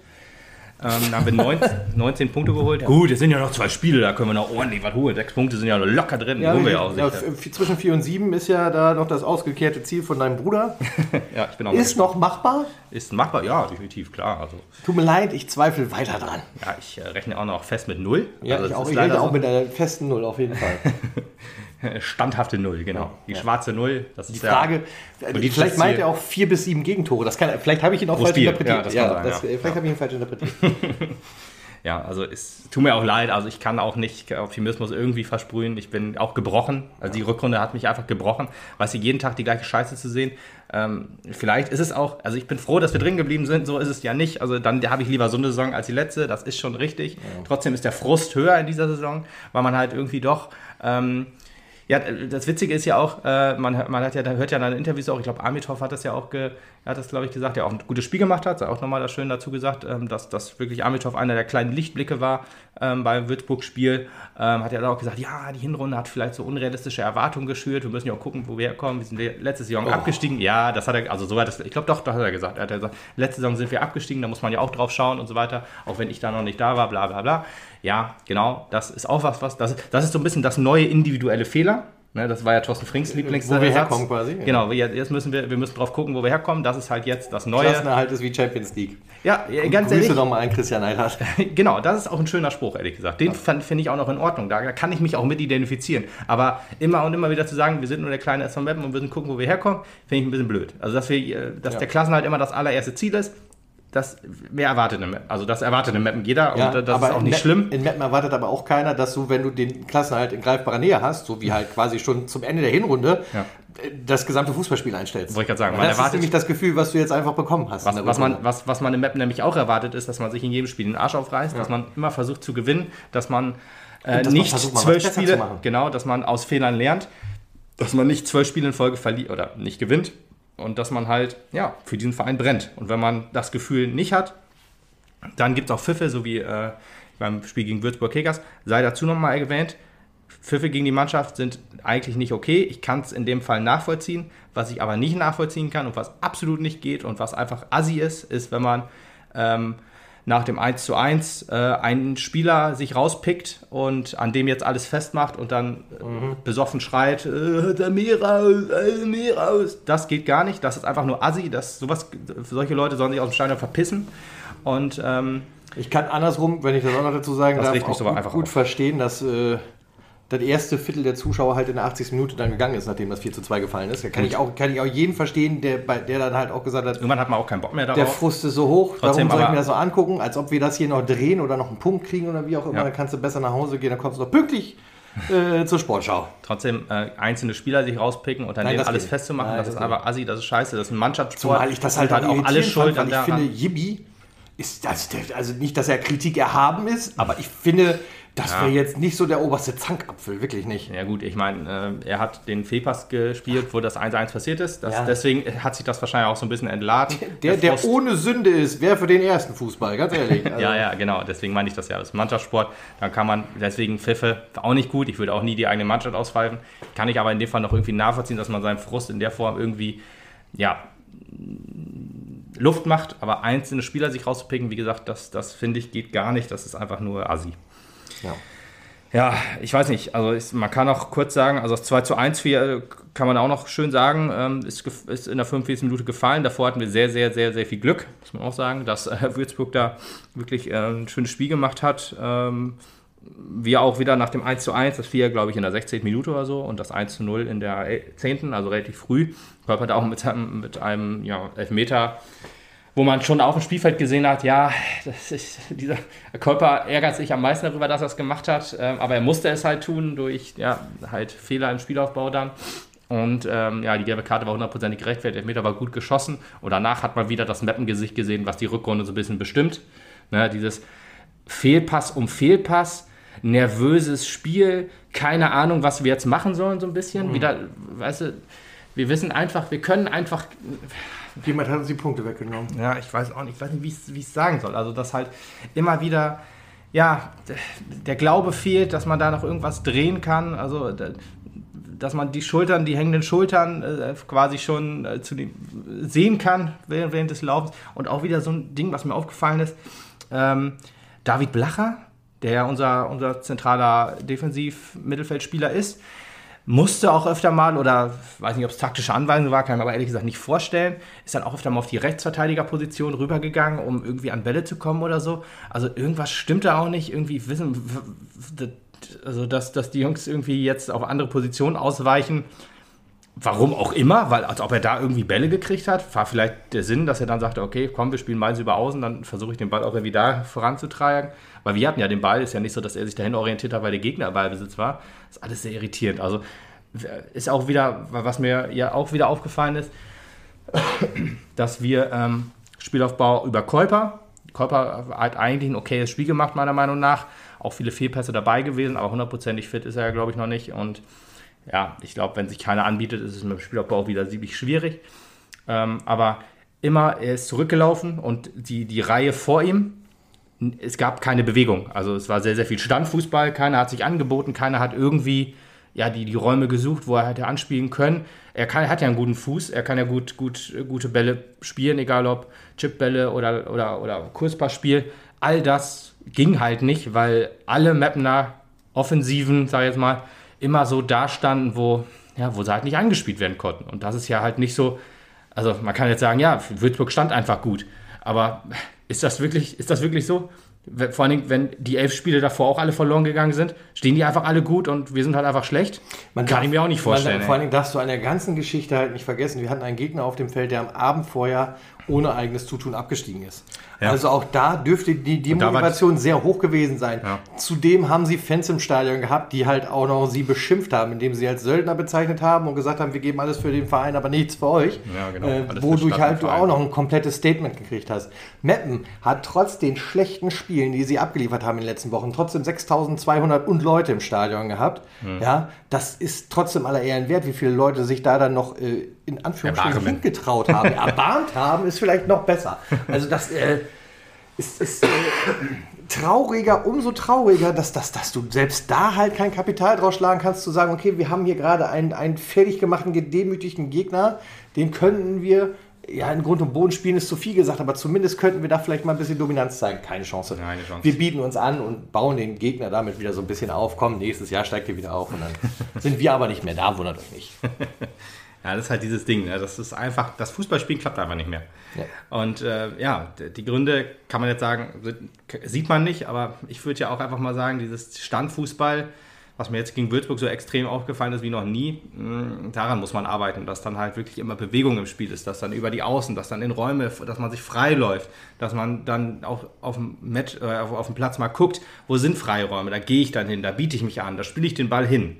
Speaker 1: Ähm, da haben wir 19, 19 Punkte geholt. Ja. Gut, es sind ja noch zwei Spiele, da können wir noch ordentlich was holen. Sechs Punkte sind ja locker drin.
Speaker 2: Ja, wir ja auch ja, zwischen 4 und 7 ist ja da noch das ausgekehrte Ziel von deinem Bruder.
Speaker 1: ja, ich bin auch
Speaker 2: Ist noch machbar?
Speaker 1: Ist machbar, ja, definitiv, klar. Also.
Speaker 2: Tut mir leid, ich zweifle weiter dran.
Speaker 1: Ja, ich äh, rechne auch noch fest mit 0.
Speaker 2: Ja,
Speaker 1: also
Speaker 2: ich auch. Ich rechne auch mit einer festen 0 auf jeden Fall.
Speaker 1: Standhafte Null, genau. Die ja. schwarze Null.
Speaker 2: Das die Frage, ja, vielleicht meint er auch vier bis sieben Gegentore. Das kann, vielleicht habe ich ihn auch falsch interpretiert. Ja, ja, sein, das, Vielleicht habe ich ihn falsch interpretiert.
Speaker 1: ja, also es tut mir auch leid. Also ich kann auch nicht Optimismus irgendwie versprühen. Ich bin auch gebrochen. Also die Rückrunde hat mich einfach gebrochen. Weißt du, jeden Tag die gleiche Scheiße zu sehen. Ähm, vielleicht ist es auch, also ich bin froh, dass wir drin geblieben sind. So ist es ja nicht. Also dann habe ich lieber so eine Saison als die letzte. Das ist schon richtig. Trotzdem ist der Frust höher in dieser Saison, weil man halt irgendwie doch... Ähm, Ja, das Witzige ist ja auch, äh, man, man hat ja, hört ja in Interviews auch, ich glaube, Amitov hat das ja auch, ge, hat das, glaube ich, gesagt, der auch ein gutes Spiel gemacht hat, auch nochmal das schön dazu gesagt, ähm, dass, dass wirklich Amitov einer der kleinen Lichtblicke war ähm, beim Würzburg-Spiel. Ähm, hat er auch gesagt, ja, die Hinrunde hat vielleicht so unrealistische Erwartungen geschürt, wir müssen ja auch gucken, wo wir herkommen. Wir sind letzte Saison oh. abgestiegen. Ja, das hat er, also so hat das, ich glaube doch, das hat er gesagt. Er hat gesagt, letzte Saison sind wir abgestiegen, da muss man ja auch drauf schauen und so weiter, auch wenn ich da noch nicht da war, bla bla bla. Ja, genau, das ist auch was, was, das, das ist so ein bisschen das neue individuelle Fehler. Ne, das war ja Thorsten Frings Lieblings.
Speaker 2: Wo wir herkommen quasi.
Speaker 1: Genau, jetzt müssen wir, wir müssen drauf gucken, wo wir herkommen. Das ist halt jetzt das Neue.
Speaker 2: Klassenerhalt ist wie Champions League.
Speaker 1: Ja, ganz Grüße
Speaker 2: ehrlich. doch mal einen Christian Neidhardt.
Speaker 1: genau, das ist auch ein schöner Spruch, ehrlich gesagt. Den ja. finde ich auch noch in Ordnung. Da kann ich mich auch mit identifizieren. Aber immer und immer wieder zu sagen, wir sind nur der kleine Mappen und müssen gucken, wo wir herkommen, finde ich ein bisschen blöd. Also, dass, wir, äh, dass ja. der Klassenhalt immer das allererste Ziel ist, das, wer erwartet eine Map? Also das erwartet eine Mappen jeder
Speaker 2: ja,
Speaker 1: und das ist auch nicht
Speaker 2: in
Speaker 1: schlimm.
Speaker 2: In Mappen erwartet aber auch keiner, dass du, wenn du den Klassenhalt in greifbarer Nähe hast, so wie halt quasi schon zum Ende der Hinrunde, ja. das gesamte Fußballspiel einstellst.
Speaker 1: Wollte ich gerade sagen.
Speaker 2: Man das erwartet, ist nämlich das Gefühl, was du jetzt einfach bekommen hast.
Speaker 1: Was, was man, was, was man im Mappen nämlich auch erwartet, ist, dass man sich in jedem Spiel den Arsch aufreißt, ja. dass man immer versucht zu gewinnen, dass man äh, nicht man zwölf Spiele, genau, dass man aus Fehlern lernt, dass man nicht zwölf Spiele in Folge verliert oder nicht gewinnt und dass man halt ja für diesen Verein brennt. Und wenn man das Gefühl nicht hat, dann gibt es auch Pfiffe, so wie äh, beim Spiel gegen Würzburg Kickers. Sei dazu nochmal erwähnt, Pfiffe gegen die Mannschaft sind eigentlich nicht okay. Ich kann es in dem Fall nachvollziehen. Was ich aber nicht nachvollziehen kann und was absolut nicht geht und was einfach assi ist, ist, wenn man ähm, nach dem 1 zu 1 äh, einen Spieler sich rauspickt und an dem jetzt alles festmacht und dann mhm. besoffen schreit, äh, der Meer raus, äh, Meer raus. Das geht gar nicht. Das ist einfach nur assi. Das, sowas, solche Leute sollen sich aus dem Stadion verpissen. Und ähm,
Speaker 2: ich kann andersrum, wenn ich das auch noch dazu sagen darf, auch gut, gut verstehen, dass äh, das erste Viertel der Zuschauer halt in der 80. Minute dann gegangen ist, nachdem das 4 zu 2 gefallen ist. Da kann, ich auch, kann ich auch jeden verstehen, der, der dann halt auch gesagt hat,
Speaker 1: irgendwann hat man auch keinen Bock mehr darauf.
Speaker 2: Der Frust ist so hoch, Trotzdem, warum soll ich mir das so angucken, als ob wir das hier noch drehen oder noch einen Punkt kriegen oder wie auch immer, ja. dann kannst du besser nach Hause gehen, dann kommst du noch pünktlich äh, zur Sportschau.
Speaker 1: Trotzdem äh, einzelne Spieler sich rauspicken und dann Nein, alles festzumachen, Nein, das, das ist einfach assi, das ist scheiße, das ist ein Mannschaftssport.
Speaker 2: Zumal ich das halt, halt auch alle schuld fand, Ich finde, Yibi ist das, also nicht, dass er Kritik erhaben ist, aber ich finde, das ja. wäre jetzt nicht so der oberste Zankapfel, wirklich nicht.
Speaker 1: Ja gut, ich meine, äh, er hat den Fehlpass gespielt, wo das 1-1 passiert ist. Das, ja. Deswegen hat sich das wahrscheinlich auch so ein bisschen entladen.
Speaker 2: Der, der, der ohne Sünde ist, wäre für den ersten Fußball, ganz ehrlich.
Speaker 1: Also. ja, ja, genau. Deswegen meine ich das ja. Das ist Mannschaftssport. Dann kann man, deswegen Pfiffe auch nicht gut. Ich würde auch nie die eigene Mannschaft auspfeifen. Kann ich aber in dem Fall noch irgendwie nachvollziehen, dass man seinen Frust in der Form irgendwie, ja, Luft macht, aber einzelne Spieler sich rauszupicken, wie gesagt, das, das finde ich geht gar nicht. Das ist einfach nur Assi. Ja. Ja, ich weiß nicht. Also ist, man kann auch kurz sagen, also das 2 zu 1 4 kann man auch noch schön sagen, ähm, ist, ist, in der 45. Minute gefallen. Davor hatten wir sehr, sehr, sehr, sehr viel Glück, muss man auch sagen, dass äh, Würzburg da wirklich äh, ein schönes Spiel gemacht hat. Ähm, wir auch wieder nach dem 1 zu 1, das 4, glaube ich, in der 16. Minute oder so und das 1 zu 0 in der 10., also relativ früh. Körpert auch mit, mit einem ja, Elfmeter, wo man schon auf dem Spielfeld gesehen hat, ja, ist, dieser Körper ärgert sich am meisten darüber, dass er es gemacht hat, ähm, aber er musste es halt tun durch ja, halt Fehler im Spielaufbau dann. Und ähm, ja, die gelbe Karte war hundertprozentig gerechtfertigt, Elfmeter war gut geschossen. Und danach hat man wieder das Mappengesicht gesehen, was die Rückrunde so ein bisschen bestimmt. Ne, dieses Fehlpass um Fehlpass, nervöses Spiel, keine Ahnung, was wir jetzt machen sollen, so ein bisschen. Mhm. Wieder, weißt du, wir wissen einfach, wir können einfach.
Speaker 2: Jemand hat uns die Punkte weggenommen.
Speaker 1: Ja, ich weiß auch nicht, ich weiß nicht, wie ich es sagen soll. Also, dass halt immer wieder, ja, der Glaube fehlt, dass man da noch irgendwas drehen kann. Also, dass man die Schultern, die hängenden Schultern äh, quasi schon äh, zu dem, sehen kann während, während des Laufens. Und auch wieder so ein Ding, was mir aufgefallen ist. Ähm, David Blacher, der ja unser, unser zentraler Defensiv-Mittelfeldspieler ist, musste auch öfter mal, oder weiß nicht, ob es taktische Anweisung war, kann ich mir aber ehrlich gesagt nicht vorstellen, ist dann auch öfter mal auf die Rechtsverteidigerposition rübergegangen, um irgendwie an Bälle zu kommen oder so. Also irgendwas stimmt da auch nicht. Irgendwie wissen, also dass, dass die Jungs irgendwie jetzt auf andere Positionen ausweichen. Warum auch immer, weil als ob er da irgendwie Bälle gekriegt hat, war vielleicht der Sinn, dass er dann sagte, okay, komm, wir spielen Mainz über Außen, dann versuche ich den Ball auch irgendwie da voranzutragen. Weil wir hatten ja den Ball, ist ja nicht so, dass er sich dahin orientiert hat, weil der Gegner Ballbesitz war. Das ist alles sehr irritierend. Also ist auch wieder, was mir ja auch wieder aufgefallen ist, dass wir ähm, Spielaufbau über Käuper, Käuper hat eigentlich ein okayes Spiel gemacht, meiner Meinung nach. Auch viele Fehlpässe dabei gewesen, aber hundertprozentig fit ist er ja, glaube ich, noch nicht. Und ja, ich glaube, wenn sich keiner anbietet, ist es mit dem Spielaufbau auch wieder ziemlich schwierig. Ähm, aber immer, er ist zurückgelaufen und die, die Reihe vor ihm, es gab keine Bewegung. Also es war sehr, sehr viel Standfußball, keiner hat sich angeboten, keiner hat irgendwie ja, die, die Räume gesucht, wo er hätte anspielen können. Er kann, hat ja einen guten Fuß, er kann ja gut, gut, gute Bälle spielen, egal ob Chipbälle oder, oder, oder Kurzpassspiel. All das ging halt nicht, weil alle Mapner Offensiven, sag ich jetzt mal, immer so dastanden, wo, ja, wo sie halt nicht angespielt werden konnten. Und das ist ja halt nicht so, also man kann jetzt sagen, ja, Würzburg stand einfach gut. Aber ist das wirklich, ist das wirklich so? Vor allen Dingen, wenn die elf Spiele davor auch alle verloren gegangen sind, stehen die einfach alle gut und wir sind halt einfach schlecht?
Speaker 2: Man kann darf, ich mir auch nicht vorstellen. Man, vor allen Dingen darfst du an der ganzen Geschichte halt nicht vergessen, wir hatten einen Gegner auf dem Feld, der am Abend vorher ohne eigenes Zutun abgestiegen ist. Ja. Also auch da dürfte die, die Motivation sehr hoch gewesen sein. Ja. Zudem haben sie Fans im Stadion gehabt, die halt auch noch sie beschimpft haben, indem sie als Söldner bezeichnet haben und gesagt haben, wir geben alles für den Verein, aber nichts für euch. Ja, genau. Äh, wodurch halt du auch noch ein komplettes Statement gekriegt hast. Meppen hat trotz den schlechten Spielen, die sie abgeliefert haben in den letzten Wochen, trotzdem 6200 und Leute im Stadion gehabt. Hm. Ja, das ist trotzdem aller Ehren wert, wie viele Leute sich da dann noch äh, in Anführungsstrichen hingetraut haben. Erbarmt haben ist vielleicht noch besser. Also das äh, ist, ist äh, trauriger, umso trauriger, dass, dass, dass du selbst da halt kein Kapital draus schlagen kannst, zu sagen, okay, wir haben hier gerade einen, einen fertig gemachten, gedemütigten Gegner, den könnten wir ja, in Grund und Boden spielen ist zu viel gesagt, aber zumindest könnten wir da vielleicht mal ein bisschen Dominanz zeigen. Keine Chance. Keine Chance. Wir bieten uns an und bauen den Gegner damit wieder so ein bisschen auf. Komm, nächstes Jahr steigt ihr wieder auf und dann sind wir aber nicht mehr da, wundert euch nicht.
Speaker 1: Ja, das ist halt dieses Ding. Ne? Das ist einfach, das Fußballspielen klappt einfach nicht mehr. Ja. Und äh, ja, die Gründe kann man jetzt sagen, sieht man nicht, aber ich würde ja auch einfach mal sagen, dieses Standfußball, was mir jetzt gegen Würzburg so extrem aufgefallen ist wie noch nie, mh, daran muss man arbeiten, dass dann halt wirklich immer Bewegung im Spiel ist, dass dann über die Außen, dass dann in Räume, dass man sich frei läuft, dass man dann auch auf dem, Match, äh, auf, auf dem Platz mal guckt, wo sind Freiräume, da gehe ich dann hin, da biete ich mich an, da spiele ich den Ball hin.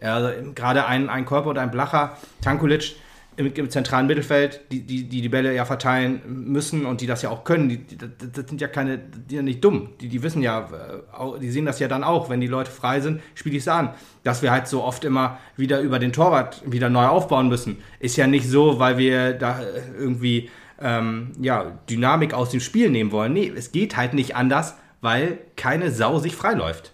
Speaker 1: Also gerade ein, ein Körper oder ein Blacher, Tankulic im, im, zentralen Mittelfeld, die, die, die die Bälle ja verteilen müssen und die das ja auch können, die, die das sind ja keine, die sind nicht dumm. Die, die wissen ja, äh, die sehen das ja dann auch, wenn die Leute frei sind, spiele ich es an. Dass wir halt so oft immer wieder über den Torwart wieder neu aufbauen müssen, ist ja nicht so, weil wir da äh, irgendwie ähm, ja, Dynamik aus dem Spiel nehmen wollen. Nee, es geht halt nicht anders, weil keine Sau sich freiläuft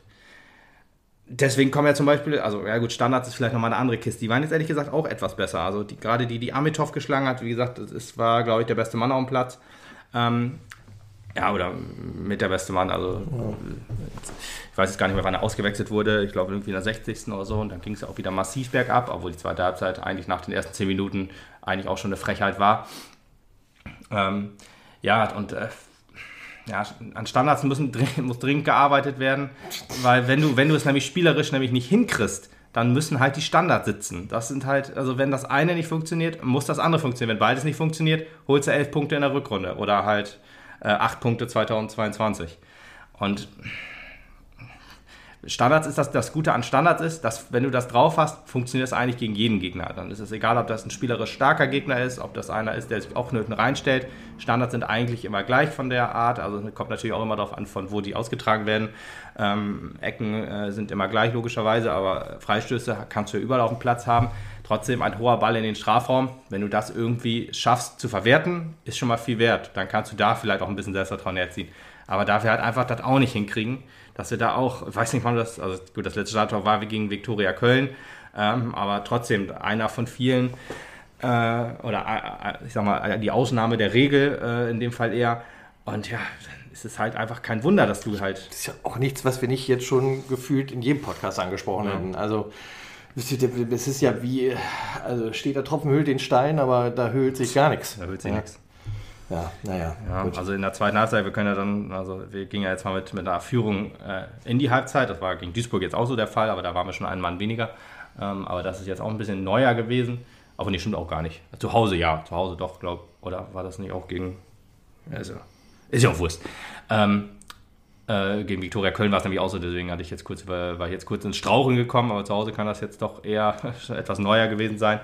Speaker 1: deswegen kommen ja zum Beispiel, also ja gut, Standards ist vielleicht nochmal eine andere Kiste. Die waren jetzt ehrlich gesagt auch etwas besser. Also die, gerade die, die Amitov geschlagen hat, wie gesagt, das war, glaube ich, der beste Mann auf dem Platz. Ähm, ja, oder mit der beste Mann. Also ich weiß jetzt gar nicht mehr, wann er ausgewechselt wurde. Ich glaube irgendwie in der 60. oder so. Und dann ging es auch wieder massiv bergab, obwohl die zweite Halbzeit eigentlich nach den ersten 10 Minuten eigentlich auch schon eine Frechheit war. Ähm, ja, und äh, ja, an Standards müssen, muss dringend gearbeitet werden, weil wenn du, wenn du es nämlich spielerisch nämlich nicht hinkriegst, dann müssen halt die Standards sitzen. Das sind halt, also wenn das eine nicht funktioniert, muss das andere funktionieren. Wenn beides nicht funktioniert, holst du elf Punkte in der Rückrunde oder halt äh, acht Punkte 2022. Und Standards ist das, das Gute an Standards ist, dass wenn du das drauf hast, funktioniert das eigentlich gegen jeden Gegner. Dann ist es egal, ob das ein spielerisch starker Gegner ist, ob das einer ist, der sich auch Nöten reinstellt. Standards sind eigentlich immer gleich von der Art, also kommt natürlich auch immer darauf an, von wo die ausgetragen werden. Ähm, Ecken äh, sind immer gleich logischerweise, aber Freistöße kannst du ja überall auf dem Platz haben. Trotzdem ein hoher Ball in den Strafraum, wenn du das irgendwie schaffst zu verwerten, ist schon mal viel wert. Dann kannst du da vielleicht auch ein bisschen Selbstvertrauen herziehen. Aber dafür halt einfach das auch nicht hinkriegen dass wir da auch, ich weiß nicht, wann das, also gut, das letzte Starttor war wie gegen Viktoria Köln, ähm, aber trotzdem einer von vielen, äh, oder äh, ich sag mal, die Ausnahme der Regel äh, in dem Fall eher. Und ja, dann ist es halt einfach kein Wunder, dass du halt.
Speaker 2: Das ist ja auch nichts, was wir nicht jetzt schon gefühlt in jedem Podcast angesprochen ja. hätten. Also. Es ist ja wie, also steht der Tropfen hüllt den Stein, aber da hüllt sich gar nichts.
Speaker 1: Da hüllt sich ja. nichts.
Speaker 2: Ja, naja.
Speaker 1: Ja, also in der zweiten Halbzeit, wir können ja dann, also wir gingen ja jetzt mal mit, mit einer Führung äh, in die Halbzeit. Das war gegen Duisburg jetzt auch so der Fall, aber da waren wir schon einen Mann weniger. Ähm, aber das ist jetzt auch ein bisschen neuer gewesen. Aber nee, stimmt auch gar nicht. Zu Hause ja, zu Hause doch, glaube Oder war das nicht auch gegen. Also, ist ja auch Wurst. Ähm, äh, gegen Viktoria Köln war es nämlich auch so, deswegen hatte ich jetzt kurz, war ich jetzt kurz ins Strauchen gekommen, aber zu Hause kann das jetzt doch eher etwas neuer gewesen sein.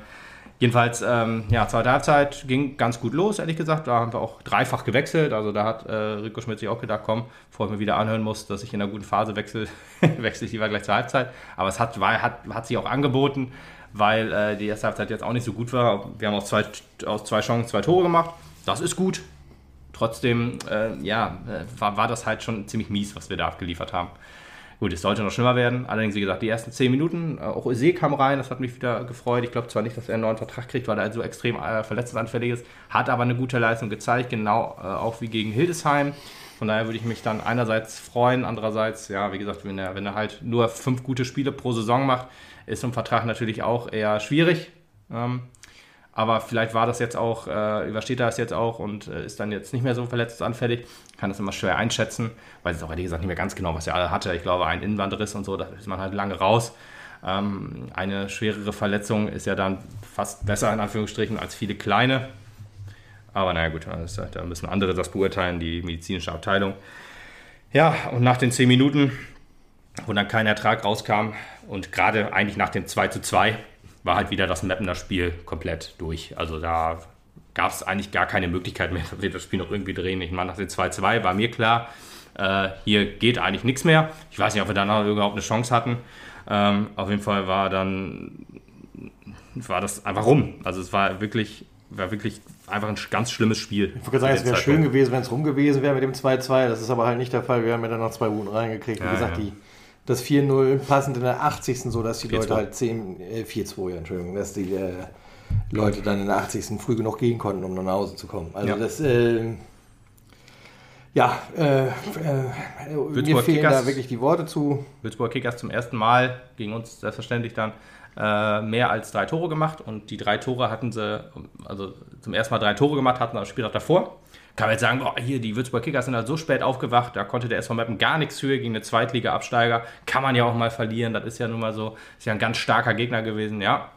Speaker 1: Jedenfalls, ähm, ja, zweite Halbzeit ging ganz gut los, ehrlich gesagt. Da haben wir auch dreifach gewechselt. Also da hat äh, Rico Schmidt sich auch gedacht, komm, bevor ich mir wieder anhören muss, dass ich in einer guten Phase wechsle, wechsle ich lieber gleich zur Halbzeit. Aber es hat, war, hat, hat sich auch angeboten, weil äh, die erste Halbzeit jetzt auch nicht so gut war. Wir haben aus zwei, aus zwei Chancen zwei Tore gemacht. Das ist gut. Trotzdem, äh, ja, äh, war, war das halt schon ziemlich mies, was wir da abgeliefert haben. Gut, es sollte noch schlimmer werden. Allerdings, wie gesagt, die ersten zehn Minuten, äh, auch Ose kam rein, das hat mich wieder gefreut. Ich glaube zwar nicht, dass er einen neuen Vertrag kriegt, weil er so extrem äh, verletzungsanfällig ist, hat aber eine gute Leistung gezeigt, genau äh, auch wie gegen Hildesheim. Von daher würde ich mich dann einerseits freuen, andererseits, ja, wie gesagt, wenn er, wenn er halt nur fünf gute Spiele pro Saison macht, ist so ein Vertrag natürlich auch eher schwierig. Ähm, aber vielleicht war das jetzt auch, äh, übersteht er das jetzt auch und äh, ist dann jetzt nicht mehr so verletzungsanfällig. Kann das immer schwer einschätzen, weil es auch ehrlich gesagt nicht mehr ganz genau, was er alle hatte. Ich glaube, ein Innenbandriss und so, da ist man halt lange raus. Ähm, eine schwerere Verletzung ist ja dann fast besser in Anführungsstrichen als viele kleine. Aber naja, gut, da müssen andere das beurteilen, die medizinische Abteilung. Ja, und nach den zehn Minuten, wo dann kein Ertrag rauskam und gerade eigentlich nach dem 2 zu 2, war halt wieder das Mappener Spiel komplett durch. Also da gab es eigentlich gar keine Möglichkeit mehr, dass wir das Spiel noch irgendwie drehen. Ich meine, nach dem 2-2 war mir klar, äh, hier geht eigentlich nichts mehr. Ich weiß nicht, ob wir danach überhaupt eine Chance hatten. Ähm, auf jeden Fall war dann war das einfach rum. Also es war wirklich, war wirklich einfach ein ganz schlimmes Spiel.
Speaker 2: Ich würde sagen, es wäre schön gewesen, wenn es rum gewesen wäre mit dem 2-2. Das ist aber halt nicht der Fall. Wir haben ja dann noch zwei Minuten reingekriegt. Wie ja, gesagt, ja. die das 4-0 passend in der 80. so, dass die Leute halt 10, äh, 4-2, Entschuldigung, dass die äh, Leute dann in der 80. früh genug gehen konnten, um nach Hause zu kommen. Also ja. das, äh, ja, äh, äh, mir fehlen Kickers, da wirklich die Worte zu.
Speaker 1: Würzburg Kickers zum ersten Mal gegen uns selbstverständlich dann äh, mehr als drei Tore gemacht und die drei Tore hatten sie, also zum ersten Mal drei Tore gemacht, hatten das Spiel auch davor kann man jetzt sagen, boah, hier, die Würzburg Kickers sind halt so spät aufgewacht, da konnte der SV Meppen gar nichts für gegen eine Zweitliga-Absteiger. Kann man ja auch mal verlieren, das ist ja nun mal so, ist ja ein ganz starker Gegner gewesen, ja.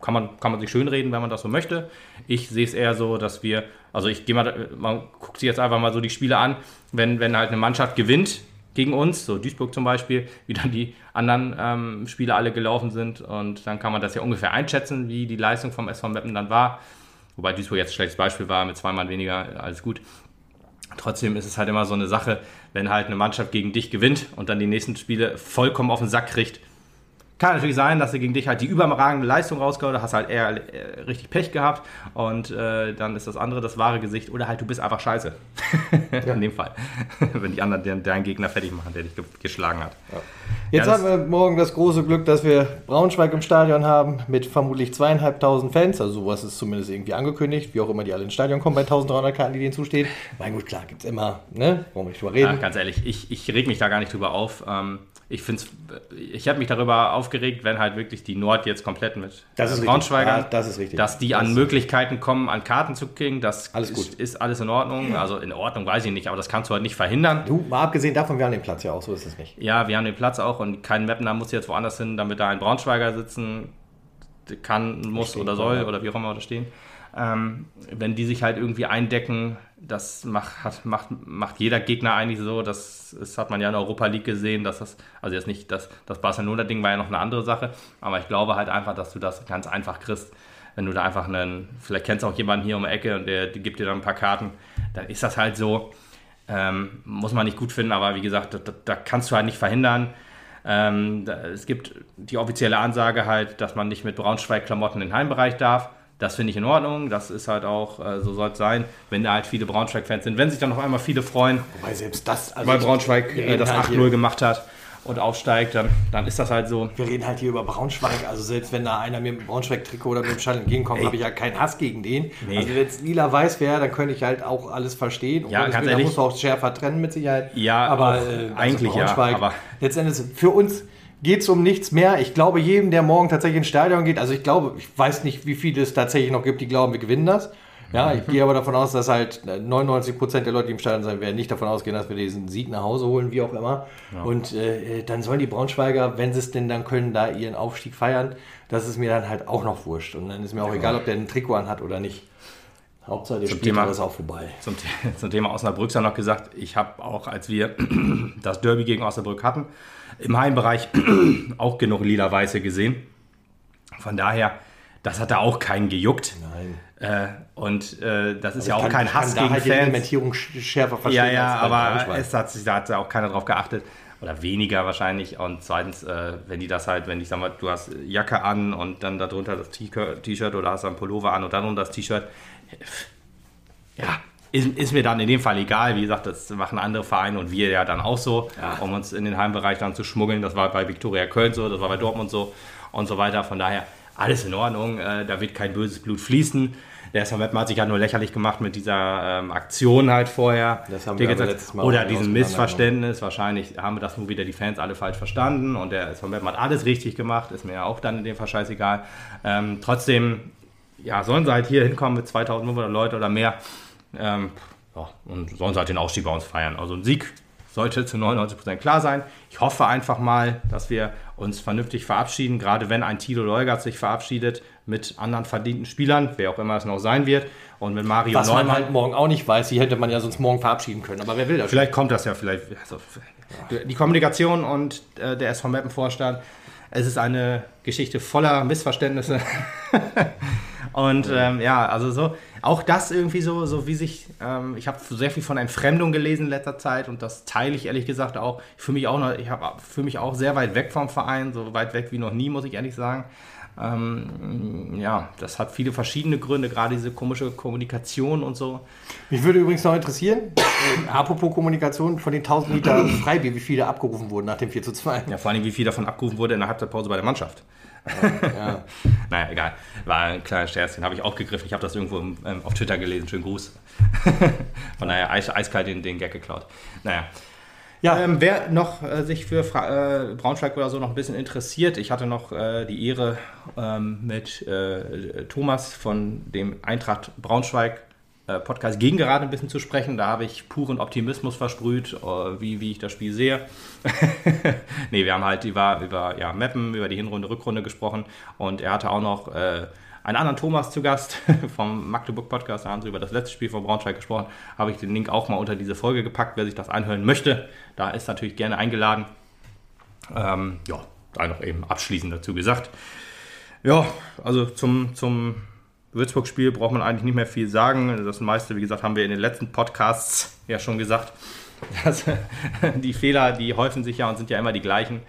Speaker 1: Kann man, kann man sich schönreden, wenn man das so möchte. Ich sehe es eher so, dass wir, also ich gehe mal, man guckt sich jetzt einfach mal so die Spiele an, wenn, wenn halt eine Mannschaft gewinnt gegen uns, so Duisburg zum Beispiel, wie dann die anderen ähm, Spiele alle gelaufen sind und dann kann man das ja ungefähr einschätzen, wie die Leistung vom SV Meppen dann war. Wobei Duisburg jetzt ein schlechtes Beispiel war, mit zweimal weniger, alles gut. Trotzdem ist es halt immer so eine Sache, wenn halt eine Mannschaft gegen dich gewinnt und dann die nächsten Spiele vollkommen auf den Sack kriegt, kann natürlich sein, dass sie gegen dich halt die überragende Leistung rausgehauen hat, hast halt eher äh, richtig Pech gehabt und äh, dann ist das andere das wahre Gesicht oder halt du bist einfach scheiße. Ja. In dem Fall. Wenn die anderen den, deinen Gegner fertig machen, der dich ge geschlagen hat. Ja.
Speaker 2: Jetzt ja, haben wir morgen das große Glück, dass wir Braunschweig im Stadion haben mit vermutlich zweieinhalbtausend Fans. Also sowas ist zumindest irgendwie angekündigt, wie auch immer die alle ins Stadion kommen bei 1300 Karten, die denen zustehen. Mein gut, klar, gibt es immer, ne? Wir nicht drüber reden.
Speaker 1: Ja, ganz ehrlich, ich, ich reg mich da gar nicht drüber auf. Ähm, ich finde ich habe mich darüber aufgeregt, wenn halt wirklich die Nord jetzt komplett mit
Speaker 2: das
Speaker 1: Braunschweigern,
Speaker 2: ja, das ist richtig.
Speaker 1: dass die das an Möglichkeiten kommen, an Karten zu kriegen, das alles ist, ist, alles in Ordnung. Also in Ordnung weiß ich nicht, aber das kannst du halt nicht verhindern.
Speaker 2: Du, mal abgesehen davon, wir haben den Platz ja auch, so ist es nicht.
Speaker 1: Ja, wir haben den Platz auch und kein Mapner muss jetzt woanders hin, damit da ein Braunschweiger sitzen kann, muss oder soll oder wie auch immer da stehen. Ähm, wenn die sich halt irgendwie eindecken, das macht, hat, macht, macht jeder Gegner eigentlich so. Das, das hat man ja in der Europa League gesehen, dass das, also jetzt nicht, das, das Barcelona-Ding war ja noch eine andere Sache, aber ich glaube halt einfach, dass du das ganz einfach kriegst, wenn du da einfach einen, vielleicht kennst du auch jemanden hier um die Ecke und der, der gibt dir dann ein paar Karten, dann ist das halt so. Ähm, muss man nicht gut finden, aber wie gesagt, da, da kannst du halt nicht verhindern. Ähm, da, es gibt die offizielle Ansage halt, dass man nicht mit Braunschweig-Klamotten in den Heimbereich darf. Das finde ich in Ordnung. Das ist halt auch, äh, so soll es sein, wenn da halt viele Braunschweig-Fans sind. Wenn sich dann noch einmal viele freuen,
Speaker 2: Wobei selbst das,
Speaker 1: also weil Braunschweig äh, das halt 8-0 gemacht hat und aufsteigt, dann, dann ist das halt so.
Speaker 2: Wir reden halt hier über Braunschweig. Also selbst wenn da einer mir mit dem Braunschweig-Trikot oder mit dem Schall entgegenkommt, habe ich ja keinen Hass gegen den. Nee. Also wenn es lila-weiß wäre, dann könnte ich halt auch alles verstehen.
Speaker 1: Und ja, ganz ehrlich.
Speaker 2: Da muss man auch schärfer trennen mit Sicherheit.
Speaker 1: Ja,
Speaker 2: aber
Speaker 1: auch,
Speaker 2: äh,
Speaker 1: also eigentlich ja. Aber
Speaker 2: letztendlich für uns geht es um nichts mehr. Ich glaube, jedem, der morgen tatsächlich ins Stadion geht, also ich glaube, ich weiß nicht, wie viele es tatsächlich noch gibt, die glauben, wir gewinnen das. Ja, ich gehe aber davon aus, dass halt 99 Prozent der Leute, die im Stadion sein werden, nicht davon ausgehen, dass wir diesen Sieg nach Hause holen, wie auch immer. Ja. Und äh, dann sollen die Braunschweiger, wenn sie es denn dann können, da ihren Aufstieg feiern. Das ist mir dann halt auch noch wurscht. Und dann ist mir auch ja. egal, ob der ein Trikot anhat oder nicht. Hauptsache, der Spiel ist auch vorbei.
Speaker 1: Zum, zum Thema Osnabrück sei noch gesagt, ich habe auch, als wir das Derby gegen Osnabrück hatten, im Heimbereich auch genug lila-weiße gesehen. Von daher das hat da auch keinen gejuckt.
Speaker 2: Nein.
Speaker 1: Äh, und äh, das ist
Speaker 2: Also
Speaker 1: ja auch
Speaker 2: kann-
Speaker 1: kein Hass gegen
Speaker 2: halt
Speaker 1: Fans.
Speaker 2: Reglementierung sch- schärfer verstehen.
Speaker 1: Ja, ja, aber es hat sich, da hat auch keiner drauf geachtet. Oder weniger wahrscheinlich. Und zweitens, äh, wenn die das halt, wenn ich sag mal, du hast Jacke an und dann darunter das T-Shirt oder hast dann Pullover an und dann das T-Shirt. Ja, ist, ist mir dann in dem Fall egal. Wie gesagt, das machen andere Vereine und wir ja dann auch so,
Speaker 2: Ja.
Speaker 1: um uns in den Heimbereich dann zu schmuggeln. Das war bei Viktoria Köln so, das war bei Dortmund so und so weiter. Von daher alles in Ordnung. Äh, da wird kein böses Blut fließen. Der Meppen hat sich ja nur lächerlich gemacht mit dieser ähm, Aktion halt vorher.
Speaker 2: Das haben wir letztes Mal
Speaker 1: Oder
Speaker 2: auseinandergenommen.
Speaker 1: Missverständnis. Wahrscheinlich haben wir das nur wieder die Fans alle falsch verstanden und der Meppen hat alles richtig gemacht. Ist mir ja auch dann in dem Fall scheißegal. Ähm, trotzdem, ja, sollen sie halt hier hinkommen mit 2500 Leute oder mehr. Ähm, ja, und sollen sie halt den Aufstieg bei uns feiern. Also ein Sieg sollte zu 99% klar sein. Ich hoffe einfach mal, dass wir uns vernünftig verabschieden, gerade wenn ein Tilo Leugert sich verabschiedet mit anderen verdienten Spielern, wer auch immer es noch sein wird. Und wenn Mario
Speaker 2: Was man
Speaker 1: Neumann...
Speaker 2: halt morgen auch nicht weiß, die hätte man ja sonst morgen verabschieden können. Aber wer will das?
Speaker 1: Vielleicht kommt das ja vielleicht. Also, die Kommunikation und äh, der SV Meppen-Vorstand, es ist eine Geschichte voller Missverständnisse. und ähm, ja, also so, auch das irgendwie so, so wie sich, ähm, ich habe sehr viel von Entfremdung gelesen in letzter Zeit und das teile ich ehrlich gesagt auch. Ich fühle mich auch noch, ich habe mich auch sehr weit weg vom Verein, so weit weg wie noch nie, muss ich ehrlich sagen. Ähm, ja, das hat viele verschiedene Gründe, gerade diese komische Kommunikation und so.
Speaker 2: Mich würde übrigens noch interessieren, äh, apropos Kommunikation, von den 1000 Liter Freibier, wie viele abgerufen wurden nach dem 4 zu 2.
Speaker 1: Ja, vor allem, wie viel davon abgerufen wurde in der Halbzeitpause bei der Mannschaft.
Speaker 2: Ja.
Speaker 1: Naja, egal. War ein kleiner Scherz, den habe ich auch gegriffen. Ich habe das irgendwo im, ähm, auf Twitter gelesen. Schönen Gruß. Von daher eis, eiskalt den, den Gag geklaut. Naja.
Speaker 2: Ja.
Speaker 1: Ähm, wer noch äh, sich für Fra äh, Braunschweig oder so noch ein bisschen interessiert, ich hatte noch äh, die Ehre ähm, mit äh, Thomas von dem Eintracht Braunschweig Podcast gegen gerade ein bisschen zu sprechen. Da habe ich puren Optimismus versprüht, äh, wie, wie ich das Spiel sehe. nee, wir haben halt über, über ja, Mappen, über die Hinrunde, Rückrunde gesprochen und er hatte auch noch äh, einen anderen Thomas zu Gast vom Magdeburg Podcast, da haben sie über das letzte Spiel von Braunschweig gesprochen. Habe ich den Link auch mal unter diese Folge gepackt, wer sich das anhören möchte. Da ist natürlich gerne eingeladen. Ähm, ja, da noch eben abschließend dazu gesagt. Ja, also zum, zum Würzburg-Spiel braucht man eigentlich nicht mehr viel sagen. Das meiste, wie gesagt, haben wir in den letzten Podcasts ja schon gesagt. Das, die Fehler, die häufen sich ja und sind ja immer die gleichen.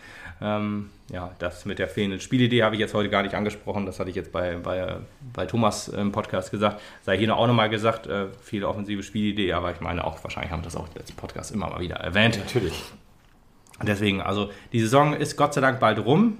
Speaker 1: Ähm, ja, das mit der fehlenden Spielidee habe ich jetzt heute gar nicht angesprochen. Das hatte ich jetzt bei, bei, bei Thomas im Podcast gesagt. Sei hier auch nochmal gesagt, äh, viele offensive Spielidee, aber ich meine auch, wahrscheinlich haben wir das auch im letzten Podcast immer mal wieder erwähnt.
Speaker 2: Natürlich.
Speaker 1: Deswegen, also die Saison ist Gott sei Dank bald rum.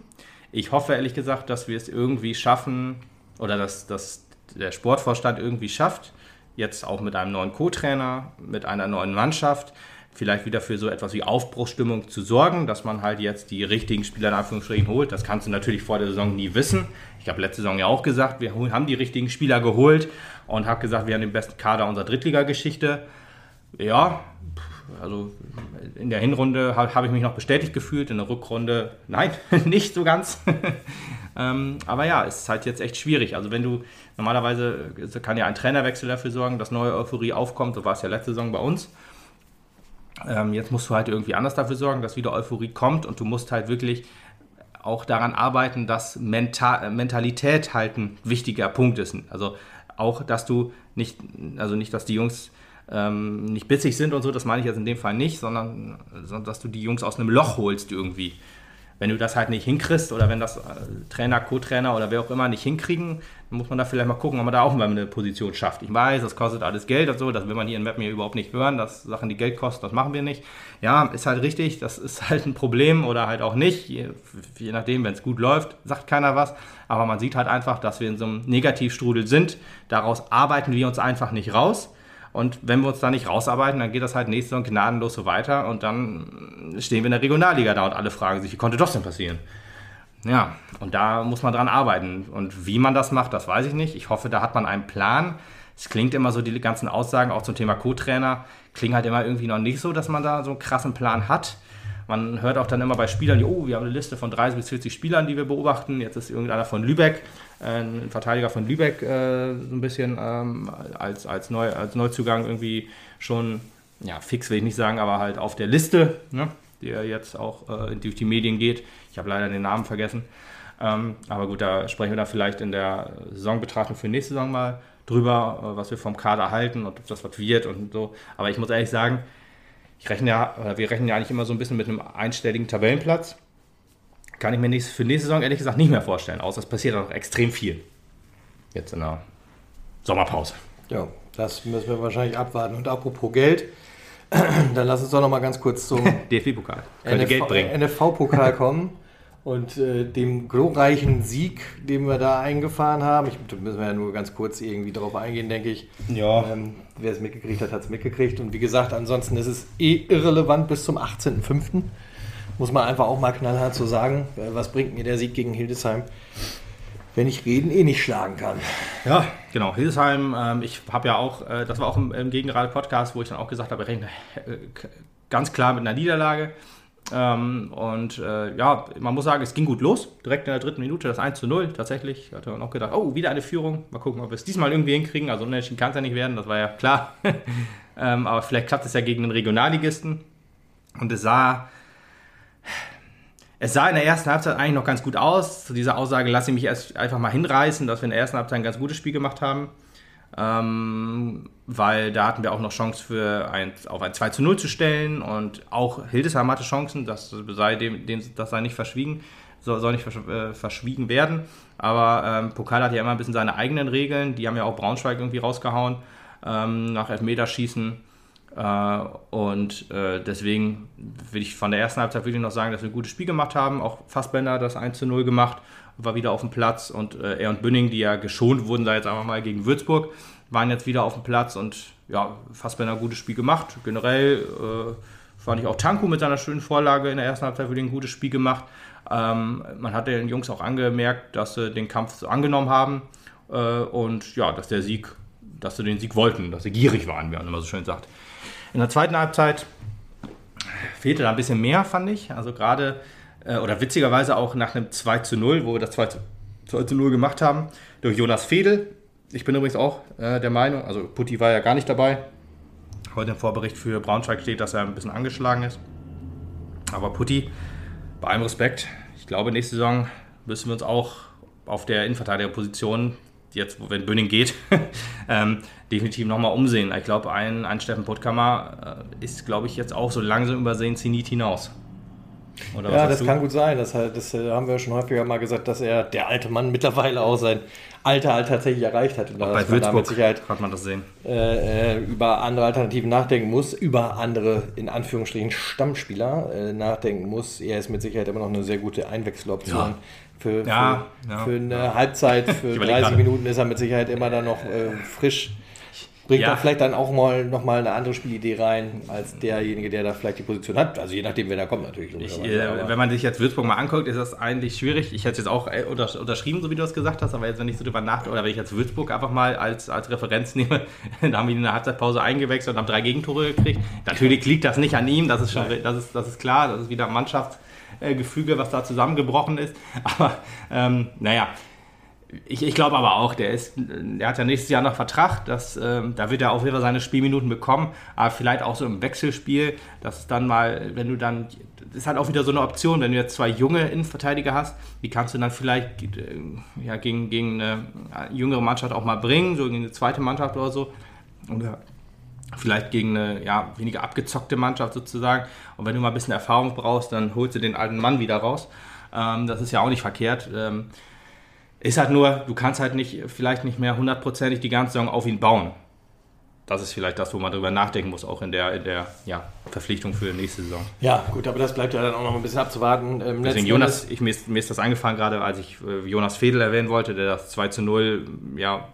Speaker 1: Ich hoffe ehrlich gesagt, dass wir es irgendwie schaffen oder dass, dass der Sportvorstand irgendwie schafft, jetzt auch mit einem neuen Co-Trainer, mit einer neuen Mannschaft, vielleicht wieder für so etwas wie Aufbruchsstimmung zu sorgen, dass man halt jetzt die richtigen Spieler in Anführungsstrichen holt. Das kannst du natürlich vor der Saison nie wissen. Ich habe letzte Saison ja auch gesagt, wir haben die richtigen Spieler geholt und habe gesagt, wir haben den besten Kader unserer Drittligageschichte. Ja, also in der Hinrunde habe hab ich mich noch bestätigt gefühlt, in der Rückrunde nein, nicht so ganz. ähm, aber ja, es ist halt jetzt echt schwierig. Also wenn du normalerweise kann ja ein Trainerwechsel dafür sorgen, dass neue Euphorie aufkommt. So war es ja letzte Saison bei uns. Ähm, jetzt musst du halt irgendwie anders dafür sorgen, dass wieder Euphorie kommt und du musst halt wirklich auch daran arbeiten, dass Mental Mentalität halt ein wichtiger Punkt ist. Also auch, dass du nicht, also nicht, dass die Jungs ähm, nicht bissig sind und so, das meine ich jetzt in dem Fall nicht, sondern, dass du die Jungs aus einem Loch holst irgendwie. Wenn du das halt nicht hinkriegst oder wenn das äh, Trainer, Co-Trainer oder wer auch immer nicht hinkriegen, dann muss man da vielleicht mal gucken, ob man da auch mal eine Position schafft. Ich weiß, das kostet alles Geld und so, das will man hier in Web mir überhaupt nicht hören, dass Sachen, die Geld kosten, das machen wir nicht. Ja, ist halt richtig, das ist halt ein Problem oder halt auch nicht, je, je nachdem, wenn es gut läuft, sagt keiner was, aber man sieht halt einfach, dass wir in so einem Negativstrudel sind, daraus arbeiten wir uns einfach nicht raus. Und wenn wir uns da nicht rausarbeiten, dann geht das halt nächste Saison gnadenlos so weiter und dann stehen wir in der Regionalliga da und alle fragen sich, wie konnte das denn passieren? Ja, und da muss man dran arbeiten. Und wie man das macht, das weiß ich nicht. Ich hoffe, da hat man einen Plan. Es klingt immer so, die ganzen Aussagen auch zum Thema Co-Trainer, klingen halt immer irgendwie noch nicht so, dass man da so einen krassen Plan hat. Man hört auch dann immer bei Spielern, oh, wir haben eine Liste von 30 bis 40 Spielern, die wir beobachten. Jetzt ist irgendeiner von Lübeck, äh, ein Verteidiger von Lübeck, äh, so ein bisschen ähm, als, als, Neu, als Neuzugang irgendwie schon, ja, fix will ich nicht sagen, aber halt auf der Liste, ne, der jetzt auch äh, durch die Medien geht. Ich habe leider den Namen vergessen. Ähm, aber gut, da sprechen wir dann vielleicht in der Saisonbetrachtung für nächste Saison mal drüber, äh, was wir vom Kader halten und ob das was wird und so. Aber ich muss ehrlich sagen, ich rechne ja, wir rechnen ja eigentlich immer so ein bisschen mit einem einstelligen Tabellenplatz. Kann ich mir nächst, für nächste Saison ehrlich gesagt nicht mehr vorstellen, außer es passiert auch extrem viel. Jetzt in der Sommerpause.
Speaker 2: Ja, das müssen wir wahrscheinlich abwarten. Und apropos Geld, dann lass uns doch noch mal ganz kurz zum
Speaker 1: DFB-Pokal.
Speaker 2: NFV-Pokal kommen und äh, dem glorreichen Sieg, den wir da eingefahren haben. Ich, da müssen wir ja nur ganz kurz irgendwie drauf eingehen, denke ich.
Speaker 1: Ja.
Speaker 2: Ähm, wer es mitgekriegt hat, hat es mitgekriegt. Und wie gesagt, ansonsten ist es eh irrelevant bis zum 18.05. Muss man einfach auch mal knallhart so sagen. Was bringt mir der Sieg gegen Hildesheim? wenn ich reden eh nicht schlagen kann.
Speaker 1: Ja, genau. Hildesheim, ähm, ich habe ja auch, äh, das war auch im, im Gegenrade-Podcast, wo ich dann auch gesagt habe, äh, ganz klar mit einer Niederlage. Ähm, und äh, ja, man muss sagen, es ging gut los. Direkt in der dritten Minute das 1 zu 0. Tatsächlich hatte man auch gedacht, oh, wieder eine Führung. Mal gucken, ob wir es diesmal irgendwie hinkriegen. Also unentschieden kann es ja nicht werden, das war ja klar. ähm, aber vielleicht klappt es ja gegen den Regionalligisten. Und es sah, es sah in der ersten Halbzeit eigentlich noch ganz gut aus. Zu dieser Aussage lasse ich mich erst einfach mal hinreißen, dass wir in der ersten Halbzeit ein ganz gutes Spiel gemacht haben. Ähm, weil da hatten wir auch noch Chance für ein, auf ein 2 zu 0 zu stellen und auch Hildesheim hatte Chancen, das sei, dem, dem, das sei nicht verschwiegen, soll, soll nicht versch äh, verschwiegen werden. Aber ähm, Pokal hat ja immer ein bisschen seine eigenen Regeln, die haben ja auch Braunschweig irgendwie rausgehauen ähm, nach Elfmeterschießen. Äh, und äh, deswegen will ich von der ersten Halbzeit wirklich noch sagen, dass wir ein gutes Spiel gemacht haben. Auch Fassbender das 1 zu 0 gemacht, war wieder auf dem Platz und äh, er und Bünning, die ja geschont wurden, da jetzt einfach mal gegen Würzburg, waren jetzt wieder auf dem Platz und ja, Fassbender ein gutes Spiel gemacht. Generell äh, fand ich auch Tanku mit seiner schönen Vorlage in der ersten Halbzeit wirklich ein gutes Spiel gemacht. Ähm, man hat den Jungs auch angemerkt, dass sie den Kampf so angenommen haben äh, und ja, dass der Sieg, dass sie den Sieg wollten, dass sie gierig waren, wie man immer so schön sagt. In der zweiten Halbzeit fehlte da ein bisschen mehr, fand ich. Also gerade, äh, oder witzigerweise auch nach einem 2 zu 0, wo wir das 2 zu, 2 zu 0 gemacht haben, durch Jonas Fedel. Ich bin übrigens auch äh, der Meinung, also Putti war ja gar nicht dabei. Heute im Vorbericht für Braunschweig steht, dass er ein bisschen angeschlagen ist. Aber Putti, bei allem Respekt, ich glaube, nächste Saison müssen wir uns auch auf der Innenverteidigerposition jetzt, wenn Böning geht, ähm, definitiv nochmal umsehen. Ich glaube, ein, ein Steffen Puttkammer äh, ist, glaube ich, jetzt auch so langsam übersehen Zenit hinaus.
Speaker 2: Oder ja, das du? kann gut sein. Das, das, äh, haben wir schon häufiger mal gesagt, dass er, der alte Mann, mittlerweile auch sein Alter halt tatsächlich erreicht hat. Und
Speaker 1: auch bei Würzburg Sicherheit, hat man das sehen.
Speaker 2: Äh, äh, über andere Alternativen nachdenken muss, über andere, in Anführungsstrichen, Stammspieler äh, nachdenken muss. Er ist mit Sicherheit immer noch eine sehr gute Einwechseloption. Ja. Für,
Speaker 1: ja,
Speaker 2: für,
Speaker 1: ja,
Speaker 2: für eine. Halbzeit, für 30 Minuten ist er mit Sicherheit immer dann noch äh, frisch. Bringt ja. da vielleicht dann auch mal nochmal eine andere Spielidee rein, als derjenige, der da vielleicht die Position hat. Also je nachdem, wer da kommt natürlich.
Speaker 1: Ich, äh, wenn man sich jetzt Würzburg mal anguckt, ist das eigentlich schwierig. Ich hätte es jetzt auch äh, unterschrieben, so wie du es gesagt hast, aber jetzt, wenn ich so drüber nachdenke, oder wenn ich jetzt Würzburg einfach mal als, als Referenz nehme, da haben wir in der Halbzeitpause eingewechselt und haben drei Gegentore gekriegt. Natürlich liegt das nicht an ihm, das ist schon, das ist, das ist klar, das ist wieder Mannschafts- Gefüge, was da zusammengebrochen ist. Aber ähm, naja, ich, ich glaube aber auch, der, ist, der hat ja nächstes Jahr noch Vertrag, dass, ähm, da wird er auf jeden Fall seine Spielminuten bekommen, aber vielleicht auch so im Wechselspiel, dass es dann mal, wenn du dann, das ist halt auch wieder so eine Option, wenn du jetzt zwei junge Innenverteidiger hast, wie kannst du dann vielleicht äh, ja, gegen, gegen eine jüngere Mannschaft auch mal bringen, so gegen eine zweite Mannschaft oder so. Oder vielleicht gegen eine ja, weniger abgezockte Mannschaft sozusagen. Und wenn du mal ein bisschen Erfahrung brauchst, dann holst du den alten Mann wieder raus. Ähm, das ist ja auch nicht verkehrt. Ähm, ist halt nur, du kannst halt nicht, vielleicht nicht mehr hundertprozentig die ganze Saison auf ihn bauen. Das ist vielleicht das, wo man darüber nachdenken muss, auch in der, in der ja, Verpflichtung für die nächste Saison.
Speaker 2: Ja, gut, aber das bleibt ja dann auch noch ein bisschen abzuwarten.
Speaker 1: Ähm, Deswegen Jonas, ich, mir, ist, mir ist das eingefallen, gerade als ich äh, Jonas Fedel erwähnen wollte, der das 2 zu 0 ja,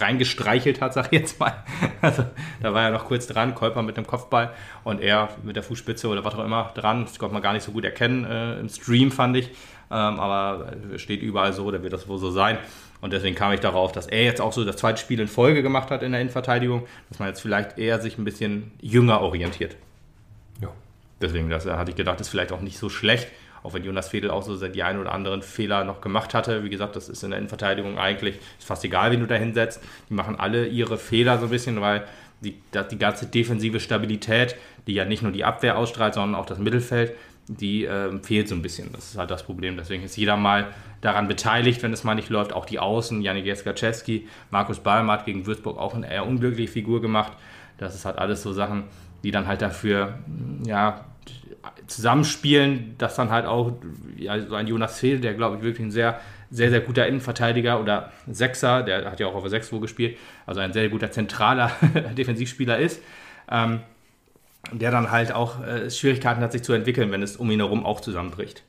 Speaker 1: reingestreichelt hat, sag ich jetzt mal. Also da war er noch kurz dran, Kolper mit dem Kopfball und er mit der Fußspitze oder was auch immer dran. Das konnte man gar nicht so gut erkennen äh, im Stream, fand ich. Ähm, aber steht überall so, da wird das wohl so sein. Und deswegen kam ich darauf, dass er jetzt auch so das zweite Spiel in Folge gemacht hat in der Innenverteidigung, dass man jetzt vielleicht eher sich ein bisschen jünger orientiert. Ja. Deswegen das, hatte ich gedacht, ist vielleicht auch nicht so schlecht auch wenn Jonas Fedel auch so die einen oder anderen Fehler noch gemacht hatte. Wie gesagt, das ist in der Innenverteidigung eigentlich ist fast egal, wen du da hinsetzt. Die machen alle ihre Fehler so ein bisschen, weil die, die ganze defensive Stabilität, die ja nicht nur die Abwehr ausstrahlt, sondern auch das Mittelfeld, die äh, fehlt so ein bisschen. Das ist halt das Problem. Deswegen ist jeder mal daran beteiligt, wenn es mal nicht läuft. Auch die Außen, Janik Jeskaczewski, Markus Balm hat gegen Würzburg auch eine eher unglückliche Figur gemacht. Das ist halt alles so Sachen, die dann halt dafür, ja, zusammenspielen, dass dann halt auch ja, so ein Jonas Fehl, der glaube ich wirklich ein sehr, sehr, sehr guter Innenverteidiger oder Sechser, der hat ja auch auf der 6 gespielt, also ein sehr guter zentraler Defensivspieler ist, ähm, der dann halt auch äh, Schwierigkeiten hat, sich zu entwickeln, wenn es um ihn herum auch zusammenbricht.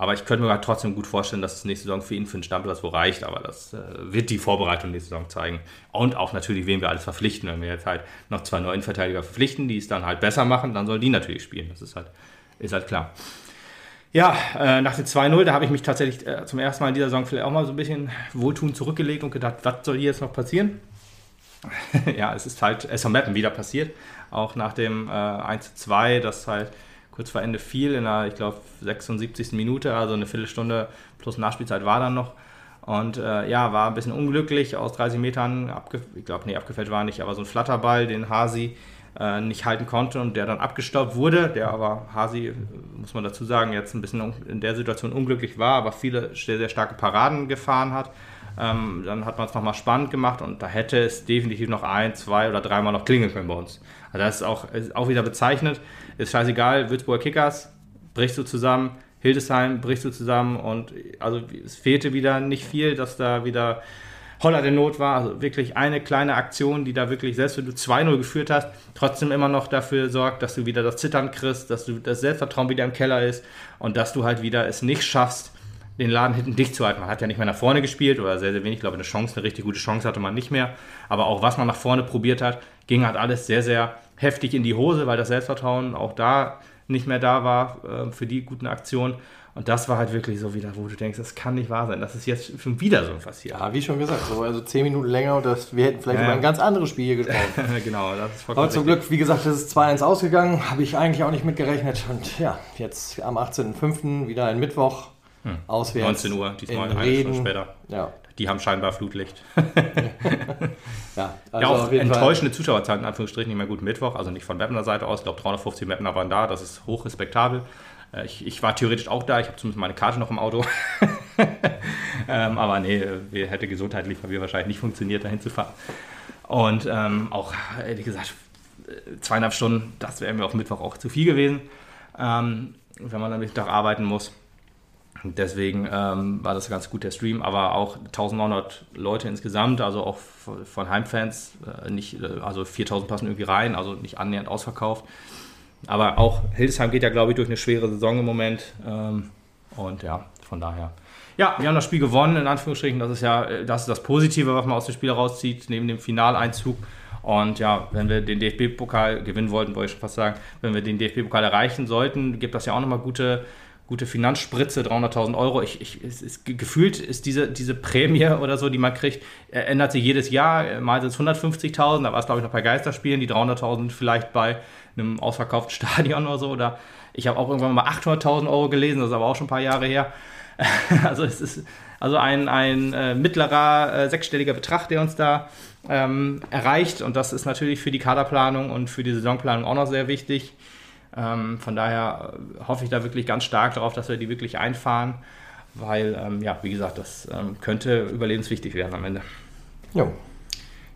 Speaker 1: Aber ich könnte mir halt trotzdem gut vorstellen, dass es nächste Saison für ihn für den Stammplatz wo reicht. Aber das äh, wird die Vorbereitung nächste Saison zeigen. Und auch natürlich, wen wir alles verpflichten. Wenn wir jetzt halt noch zwei neuen Verteidiger verpflichten, die es dann halt besser machen, dann sollen die natürlich spielen. Das ist halt, ist halt klar. Ja, äh, nach dem 2-0, da habe ich mich tatsächlich äh, zum ersten Mal in dieser Saison vielleicht auch mal so ein bisschen wohltuend zurückgelegt und gedacht, was soll hier jetzt noch passieren? ja, es ist halt SV Mappen wieder passiert. Auch nach dem äh, 1-2, das halt kurz vor Ende fiel, in der, ich glaube, 76. Minute, also eine Viertelstunde plus Nachspielzeit war dann noch. Und äh, ja, war ein bisschen unglücklich aus 30 Metern, ich glaube, nee, abgefällt war nicht, aber so ein Flatterball, den Hasi äh, nicht halten konnte und der dann abgestaubt wurde, der aber Hasi, muss man dazu sagen, jetzt ein bisschen in der Situation unglücklich war, aber viele sehr, sehr starke Paraden gefahren hat. Ähm, dann hat man es nochmal spannend gemacht und da hätte es definitiv noch ein, zwei oder dreimal noch klingeln können bei uns. Also das ist auch, ist auch wieder bezeichnet. Ist scheißegal, Würzburger Kickers, brichst du zusammen, Hildesheim brichst du zusammen und also es fehlte wieder nicht viel, dass da wieder Holler der Not war. Also wirklich eine kleine Aktion, die da wirklich, selbst wenn du 2-0 geführt hast, trotzdem immer noch dafür sorgt, dass du wieder das Zittern kriegst, dass du das Selbstvertrauen wieder im Keller ist und dass du halt wieder es nicht schaffst, den Laden hinten dicht zu halten. Man hat ja nicht mehr nach vorne gespielt oder sehr, sehr wenig. Ich glaube, eine Chance, eine richtig gute Chance hatte man nicht mehr. Aber auch was man nach vorne probiert hat, ging halt alles sehr, sehr heftig in die Hose, weil das Selbstvertrauen auch da nicht mehr da war äh, für die guten Aktionen. Und das war halt wirklich so wieder, wo du denkst, das kann nicht wahr sein. Das ist jetzt schon wieder so passiert.
Speaker 2: Ja, wie schon gesagt, so, also zehn Minuten länger und das, wir hätten vielleicht ja. über ein ganz anderes Spiel hier gesprochen.
Speaker 1: genau,
Speaker 2: das ist vollkommen Aber zum Glück, wie gesagt, das ist 2-1 ausgegangen, habe ich eigentlich auch nicht mitgerechnet. Und ja, jetzt am 18.05. wieder ein Mittwoch.
Speaker 1: Hm. Auswärts. 19 Uhr, diesmal eine Stunde später. Ja. Die haben scheinbar Flutlicht. ja, also ja, auch enttäuschende Zuschauerzahlen, in Anführungsstrichen, nicht mehr gut Mittwoch, also nicht von Mapner Seite aus. Ich glaube, 350 Mapner waren da, das ist hochrespektabel. Äh, ich, ich, war theoretisch auch da, ich habe zumindest meine Karte noch im Auto. ähm, aber nee, wir, hätte gesundheitlich bei mir wahrscheinlich nicht funktioniert, dahin zu fahren. Und ähm, auch, ehrlich gesagt, zweieinhalb Stunden, das wäre mir auf Mittwoch auch zu viel gewesen, ähm, wenn man dann Mittag arbeiten muss. Deswegen ähm, war das ganz gut, der Stream, aber auch 1900 Leute insgesamt, also auch von Heimfans, äh, nicht, äh, also 4000 passen irgendwie rein, also nicht annähernd ausverkauft. Aber auch Hildesheim geht ja, glaube ich, durch eine schwere Saison im Moment. Ähm, und ja, von daher. Ja, wir haben das Spiel gewonnen, in Anführungsstrichen. Das ist ja äh, das, ist das Positive, was man aus dem Spiel rauszieht, neben dem Finaleinzug. Und ja, wenn wir den DFB-Pokal gewinnen wollten, wollte ich schon fast sagen, wenn wir den DFB-Pokal erreichen sollten, gibt das ja auch nochmal gute gute Finanzspritze, 300.000 Euro. Ich, ich, es ist, gefühlt ist diese, diese Prämie oder so, die man kriegt, äh, ändert sich jedes Jahr. Mal sind es 150.000, da war es, glaube ich, noch bei Geisterspielen, die 300.000 vielleicht bei einem ausverkauften Stadion oder so. Oder ich habe auch irgendwann mal 800.000 Euro gelesen, das ist aber auch schon ein paar Jahre her. also es ist also ein, ein äh, mittlerer äh, sechsstelliger Betrag, der uns da ähm, erreicht. Und das ist natürlich für die Kaderplanung und für die Saisonplanung auch noch sehr wichtig. Ähm, von daher äh, hoffe ich da wirklich ganz stark darauf, dass wir die wirklich einfahren, weil, ähm, ja, wie gesagt, das ähm, könnte überlebenswichtig werden am Ende. Jo.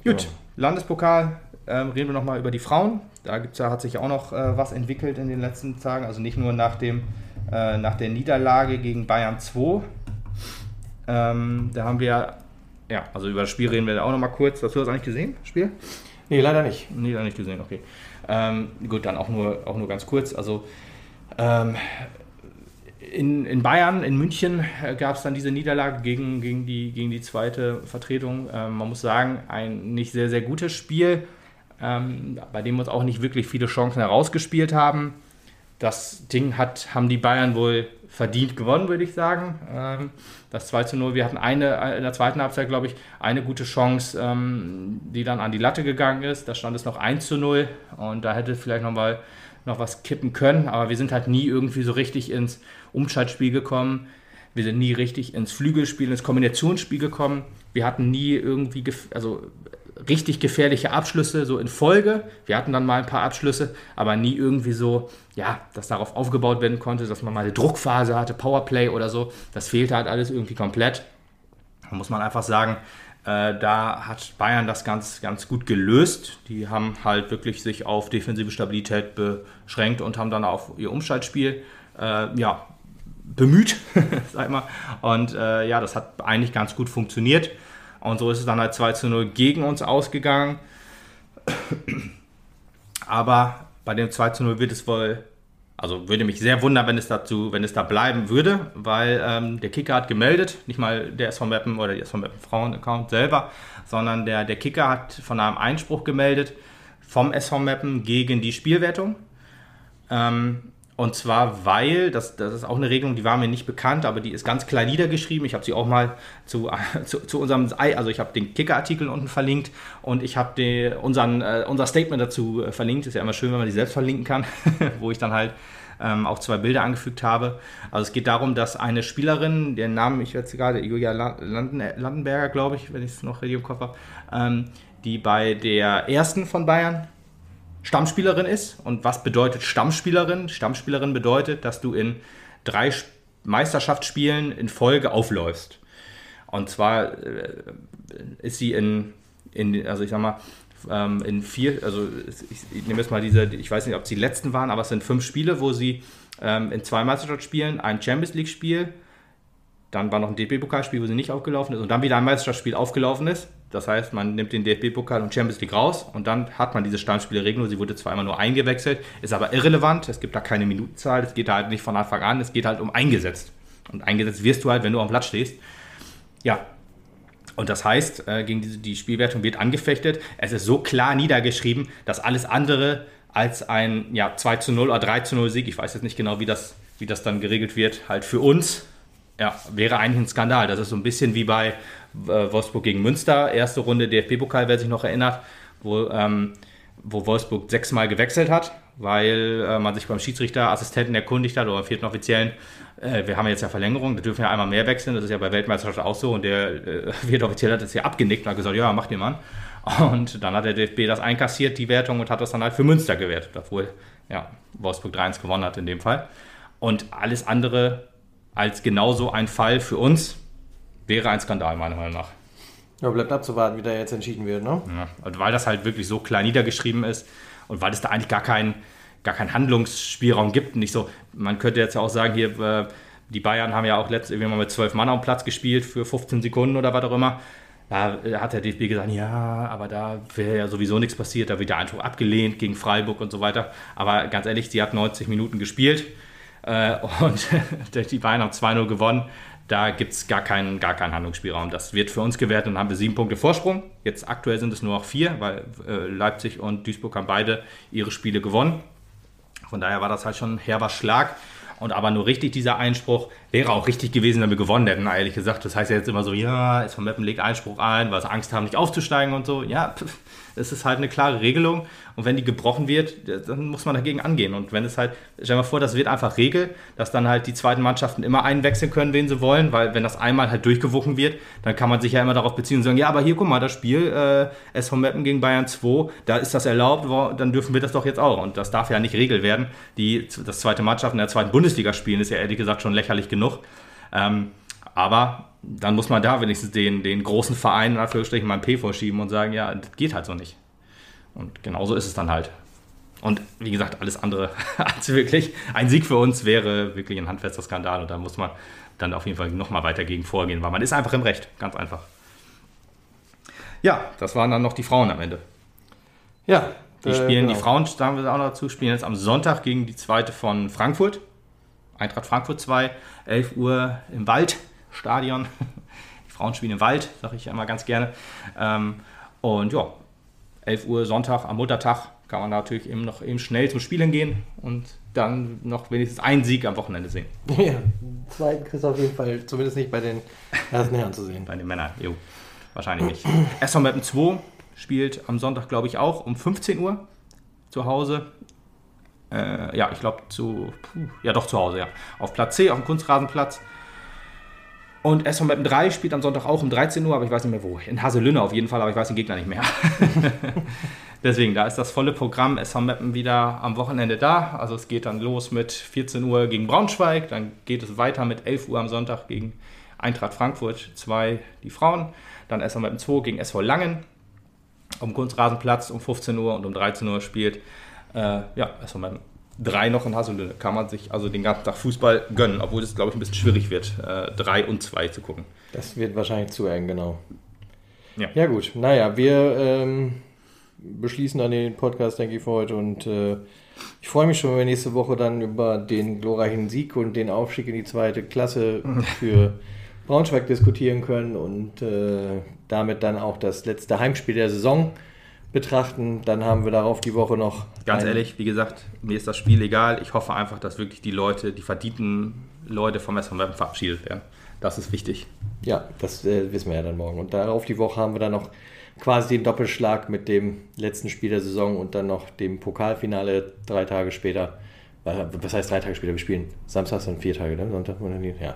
Speaker 1: Gut, ja. Landespokal, ähm, reden wir nochmal über die Frauen. Da gibt's, ja, hat sich auch noch äh, was entwickelt in den letzten Tagen, also nicht nur nach, dem, äh, nach der Niederlage gegen Bayern 2. Ähm, da haben wir, ja, also über das Spiel reden wir da auch nochmal kurz. Hast du das eigentlich gesehen, Spiel?
Speaker 2: Nee, leider nicht.
Speaker 1: Nee, leider nicht gesehen, okay. Ähm, gut, dann auch nur, auch nur ganz kurz. Also ähm, in, in Bayern, in München äh, gab es dann diese Niederlage gegen, gegen, die, gegen die zweite Vertretung. Ähm, man muss sagen, ein nicht sehr, sehr gutes Spiel, ähm, bei dem uns auch nicht wirklich viele Chancen herausgespielt haben. Das Ding hat, haben die Bayern wohl verdient gewonnen, würde ich sagen. Ähm, das 2 zu 0, wir hatten eine, in der zweiten Halbzeit, glaube ich, eine gute Chance, ähm, die dann an die Latte gegangen ist. Da stand es noch 1 zu 0 und da hätte vielleicht noch mal noch was kippen können, aber wir sind halt nie irgendwie so richtig ins Umschaltspiel gekommen. Wir sind nie richtig ins Flügelspiel, ins Kombinationsspiel gekommen. Wir hatten nie irgendwie, also richtig gefährliche Abschlüsse, so in Folge. Wir hatten dann mal ein paar Abschlüsse, aber nie irgendwie so, ja, dass darauf aufgebaut werden konnte, dass man mal eine Druckphase hatte, Powerplay oder so. Das fehlte halt alles irgendwie komplett. Da muss man einfach sagen, äh, da hat Bayern das ganz, ganz gut gelöst. Die haben halt wirklich sich auf defensive Stabilität beschränkt und haben dann auf ihr Umschaltspiel äh, ja, bemüht, sag mal. Und äh, ja, das hat eigentlich ganz gut funktioniert. Und so ist es dann halt 2 zu 0 gegen uns ausgegangen. Aber bei dem 2 zu 0 wird es wohl, also würde mich sehr wundern, wenn es dazu, wenn es da bleiben würde, weil ähm, der Kicker hat gemeldet, nicht mal der SV Mappen oder der SV Mappen Frauen-Account selber, sondern der, der Kicker hat von einem Einspruch gemeldet vom SV Mappen gegen die Spielwertung. Ähm, und zwar, weil, das, das ist auch eine Regelung, die war mir nicht bekannt, aber die ist ganz klar niedergeschrieben. Ich habe sie auch mal zu, zu, zu unserem, also ich habe den Kicker-Artikel unten verlinkt und ich habe äh, unser Statement dazu äh, verlinkt. Ist ja immer schön, wenn man die selbst verlinken kann, wo ich dann halt ähm, auch zwei Bilder angefügt habe. Also es geht darum, dass eine Spielerin, deren Namen ich jetzt gerade, Julia Landen, Landenberger, glaube ich, wenn ich es noch richtig im Kopf habe, ähm, die bei der ersten von Bayern Stammspielerin ist. Und was bedeutet Stammspielerin? Stammspielerin bedeutet, dass du in drei Meisterschaftsspielen in Folge aufläufst. Und zwar äh, ist sie in, in, also ich sag mal, ähm, in vier, also ich, nehme jetzt mal diese, ich weiß nicht, ob es die letzten waren, aber es sind fünf Spiele, wo sie ähm, in zwei Meisterschaftsspielen, ein Champions League-Spiel, dann war noch ein DFB-Pokalspiel, wo sie nicht aufgelaufen ist und dann wieder ein Meisterschaftsspiel aufgelaufen ist. Das heißt, man nimmt den DFB-Pokal und Champions League raus und dann hat man diese Stammspielregelung. Sie wurde zwar immer nur eingewechselt, ist aber irrelevant. Es gibt da keine Minutenzahl. Es geht halt nicht von Anfang an. Es geht halt um eingesetzt. Und eingesetzt wirst du halt, wenn du am Platz stehst. Ja. Und das heißt, äh, gegen diese, die Spielwertung wird angefechtet. Es ist so klar niedergeschrieben, dass alles andere als ein ja, 2 zu 0 oder 3 zu 0 Sieg, ich weiß jetzt nicht genau, wie das, wie das dann geregelt wird, halt für uns ja, wäre eigentlich ein Skandal. Das ist so ein bisschen wie bei äh, Wolfsburg gegen Münster, erste Runde DFB-Pokal, wer sich noch erinnert, wo, ähm, wo Wolfsburg sechsmal gewechselt hat, weil äh, man sich beim Schiedsrichterassistenten erkundigt hat oder beim vierten Offiziellen, äh, wir haben jetzt ja Verlängerung, da dürfen wir einmal mehr wechseln, das ist ja bei Weltmeisterschaft auch so und der äh, vierte Offiziell hat das ja abgenickt und hat gesagt, ja, macht ihr mal. Und dann hat der DFB das einkassiert, die Wertung, und hat das dann halt für Münster gewertet, obwohl ja, Wolfsburg 3-1 gewonnen hat in dem Fall. Und alles andere als genauso ein Fall für uns wäre ein Skandal, meiner Meinung nach.
Speaker 2: Ja, bleibt abzuwarten, wie da jetzt entschieden wird, ne?
Speaker 1: Ja, und weil das halt wirklich so klein niedergeschrieben ist und weil es da eigentlich gar keinen gar keinen Handlungsspielraum gibt. Nicht so, man könnte jetzt ja auch sagen, hier, äh, die Bayern haben ja auch letztes mal mit zwölf Mann auf dem Platz gespielt für 15 Sekunden oder was auch immer. Da hat der DFB gesagt, ja, aber da wäre ja sowieso nichts passiert, da wird der Einspruch abgelehnt gegen Freiburg und so weiter. Aber ganz ehrlich, sie hat 90 Minuten gespielt äh, und die Bayern haben 2-0 gewonnen. Da gibt es gar keinen, gar keinen Handlungsspielraum. Das wird für uns gewertet und haben wir sieben Punkte Vorsprung. Jetzt aktuell sind es nur noch vier, weil äh, Leipzig und Duisburg haben beide ihre Spiele gewonnen. Von daher war das halt schon ein herber Schlag. Und aber nur richtig dieser Einspruch wäre auch richtig gewesen, wenn wir gewonnen hätten, ehrlich gesagt. Das heißt ja jetzt immer so, ja, SV Meppen legt Einspruch ein, weil sie Angst haben, nicht aufzusteigen und so. Ja, es ist halt eine klare Regelung. Und wenn die gebrochen wird, dann muss man dagegen angehen. Und wenn es halt, stell dir mal vor, das wird einfach Regel, dass dann halt die zweiten Mannschaften immer einwechseln können, wen sie wollen, weil wenn das einmal halt durchgewuchen wird, dann kann man sich ja immer darauf beziehen und sagen, ja, aber hier, guck mal, das Spiel äh, SV Meppen gegen Bayern 2, da ist das erlaubt, dann dürfen wir das doch jetzt auch. Und das darf ja nicht Regel werden. Die, das zweite Mannschaften in der zweiten Bundesliga spielen, ist ja ehrlich gesagt schon lächerlich genug. Ähm, aber dann muss man da wenigstens den, den großen Verein in Anführungsstrichen mal ein P vorschieben und sagen, ja, das geht halt so nicht. Und genauso ist es dann halt. Und wie gesagt, alles andere als wirklich ein Sieg für uns wäre wirklich ein handfester Skandal und da muss man dann auf jeden Fall nochmal weiter gegen vorgehen, weil man ist einfach im Recht, ganz einfach. Ja, das waren dann noch die Frauen am Ende. Ja. Die äh, spielen, genau. die Frauen, da haben wir auch noch dazu, spielen jetzt am Sonntag gegen die zweite von Frankfurt. Eintracht Frankfurt 2, 11 Uhr im Waldstadion. Die Frauen spielen im Wald, sage ich immer ganz gerne. Ähm, und ja, 11 Uhr Sonntag am Muttertag kann man natürlich eben noch eben schnell zum Spielen gehen und dann noch wenigstens einen Sieg am Wochenende sehen.
Speaker 2: Ja, zweiten kriegst du auf jeden Fall zumindest nicht bei den ersten Herren zu sehen.
Speaker 1: Bei den Männern, jo. Wahrscheinlich nicht. SV Mappen 2 spielt am Sonntag, glaube ich, auch um 15 Uhr zu Hause. Äh, ja, ich glaube zu, puh, ja doch zu Hause, ja. Auf Platz C, auf dem Kunstrasenplatz. Und SV Meppen 3 spielt am Sonntag auch um 13 Uhr, aber ich weiß nicht mehr wo. In Haselünne auf jeden Fall, aber ich weiß den Gegner nicht mehr. Deswegen, da ist das volle Programm SV Meppen wieder am Wochenende da. Also es geht dann los mit 14 Uhr gegen Braunschweig, dann geht es weiter mit 11 Uhr am Sonntag gegen Eintracht Frankfurt 2, die Frauen. Dann SV Meppen 2 gegen SV Langen am Kunstrasenplatz um 15 Uhr und um 13 Uhr spielt äh, ja, SV Meppen 3 noch in Haselünne. Kann man sich also den ganzen Tag Fußball gönnen, obwohl es, glaube ich, ein bisschen schwierig wird, 3 äh, und 2 zu gucken.
Speaker 2: Das wird wahrscheinlich zu eng, genau. Ja, ja gut. Naja, wir ähm, beschließen dann den Podcast, denke ich, für heute. Und äh, ich freue mich schon, wenn wir nächste Woche dann über den glorreichen Sieg und den Aufstieg in die zweite Klasse für Braunschweig diskutieren können und äh, damit dann auch das letzte Heimspiel der Saison betrachten. Dann haben wir darauf die Woche noch.
Speaker 1: Ganz ehrlich, wie gesagt, mir ist das Spiel egal. Ich hoffe einfach, dass wirklich die Leute, die verdienten Leute vom SV verabschiedet werden. Das ist wichtig.
Speaker 2: Ja, das äh, wissen wir ja dann morgen. Und darauf die Woche haben wir dann noch quasi den Doppelschlag mit dem letzten Spiel der Saison und dann noch dem Pokalfinale drei Tage später. Was heißt drei Tage später? Wir spielen Samstags und vier Tage, ne? Sonntag oder nicht? Ja.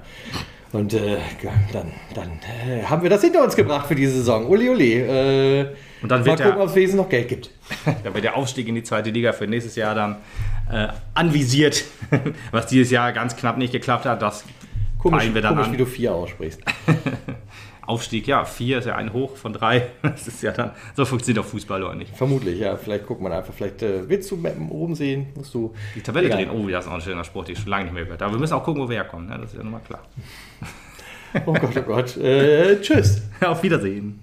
Speaker 2: Und äh, dann, dann äh, haben wir das hinter uns gebracht für diese Saison. Uli, uli.
Speaker 1: Und dann wird
Speaker 2: mal gucken, ob es wenigstens noch Geld gibt.
Speaker 1: dann wird der Aufstieg in die zweite Liga für nächstes Jahr dann äh, anvisiert, was dieses Jahr ganz knapp nicht geklappt hat. Das
Speaker 2: komisch, wir dann komisch an. wie du vier aussprichst.
Speaker 1: Aufstieg, ja, vier ist ja ein Hoch von drei. Das ist ja dann, so funktioniert auch Fußball oder nicht.
Speaker 2: Vermutlich, ja. Vielleicht guckt man einfach, vielleicht äh, willst du Mappen oben sehen, musst du.
Speaker 1: Die Tabelle egal. drehen. Oh, das ist auch ein schöner Sport, den ich schon lange nicht mehr gehört Aber wir müssen auch gucken, wo wir herkommen. Ne? Das ist ja nun mal klar.
Speaker 2: oh Gott, oh Gott. Äh, tschüss.
Speaker 1: Auf Wiedersehen.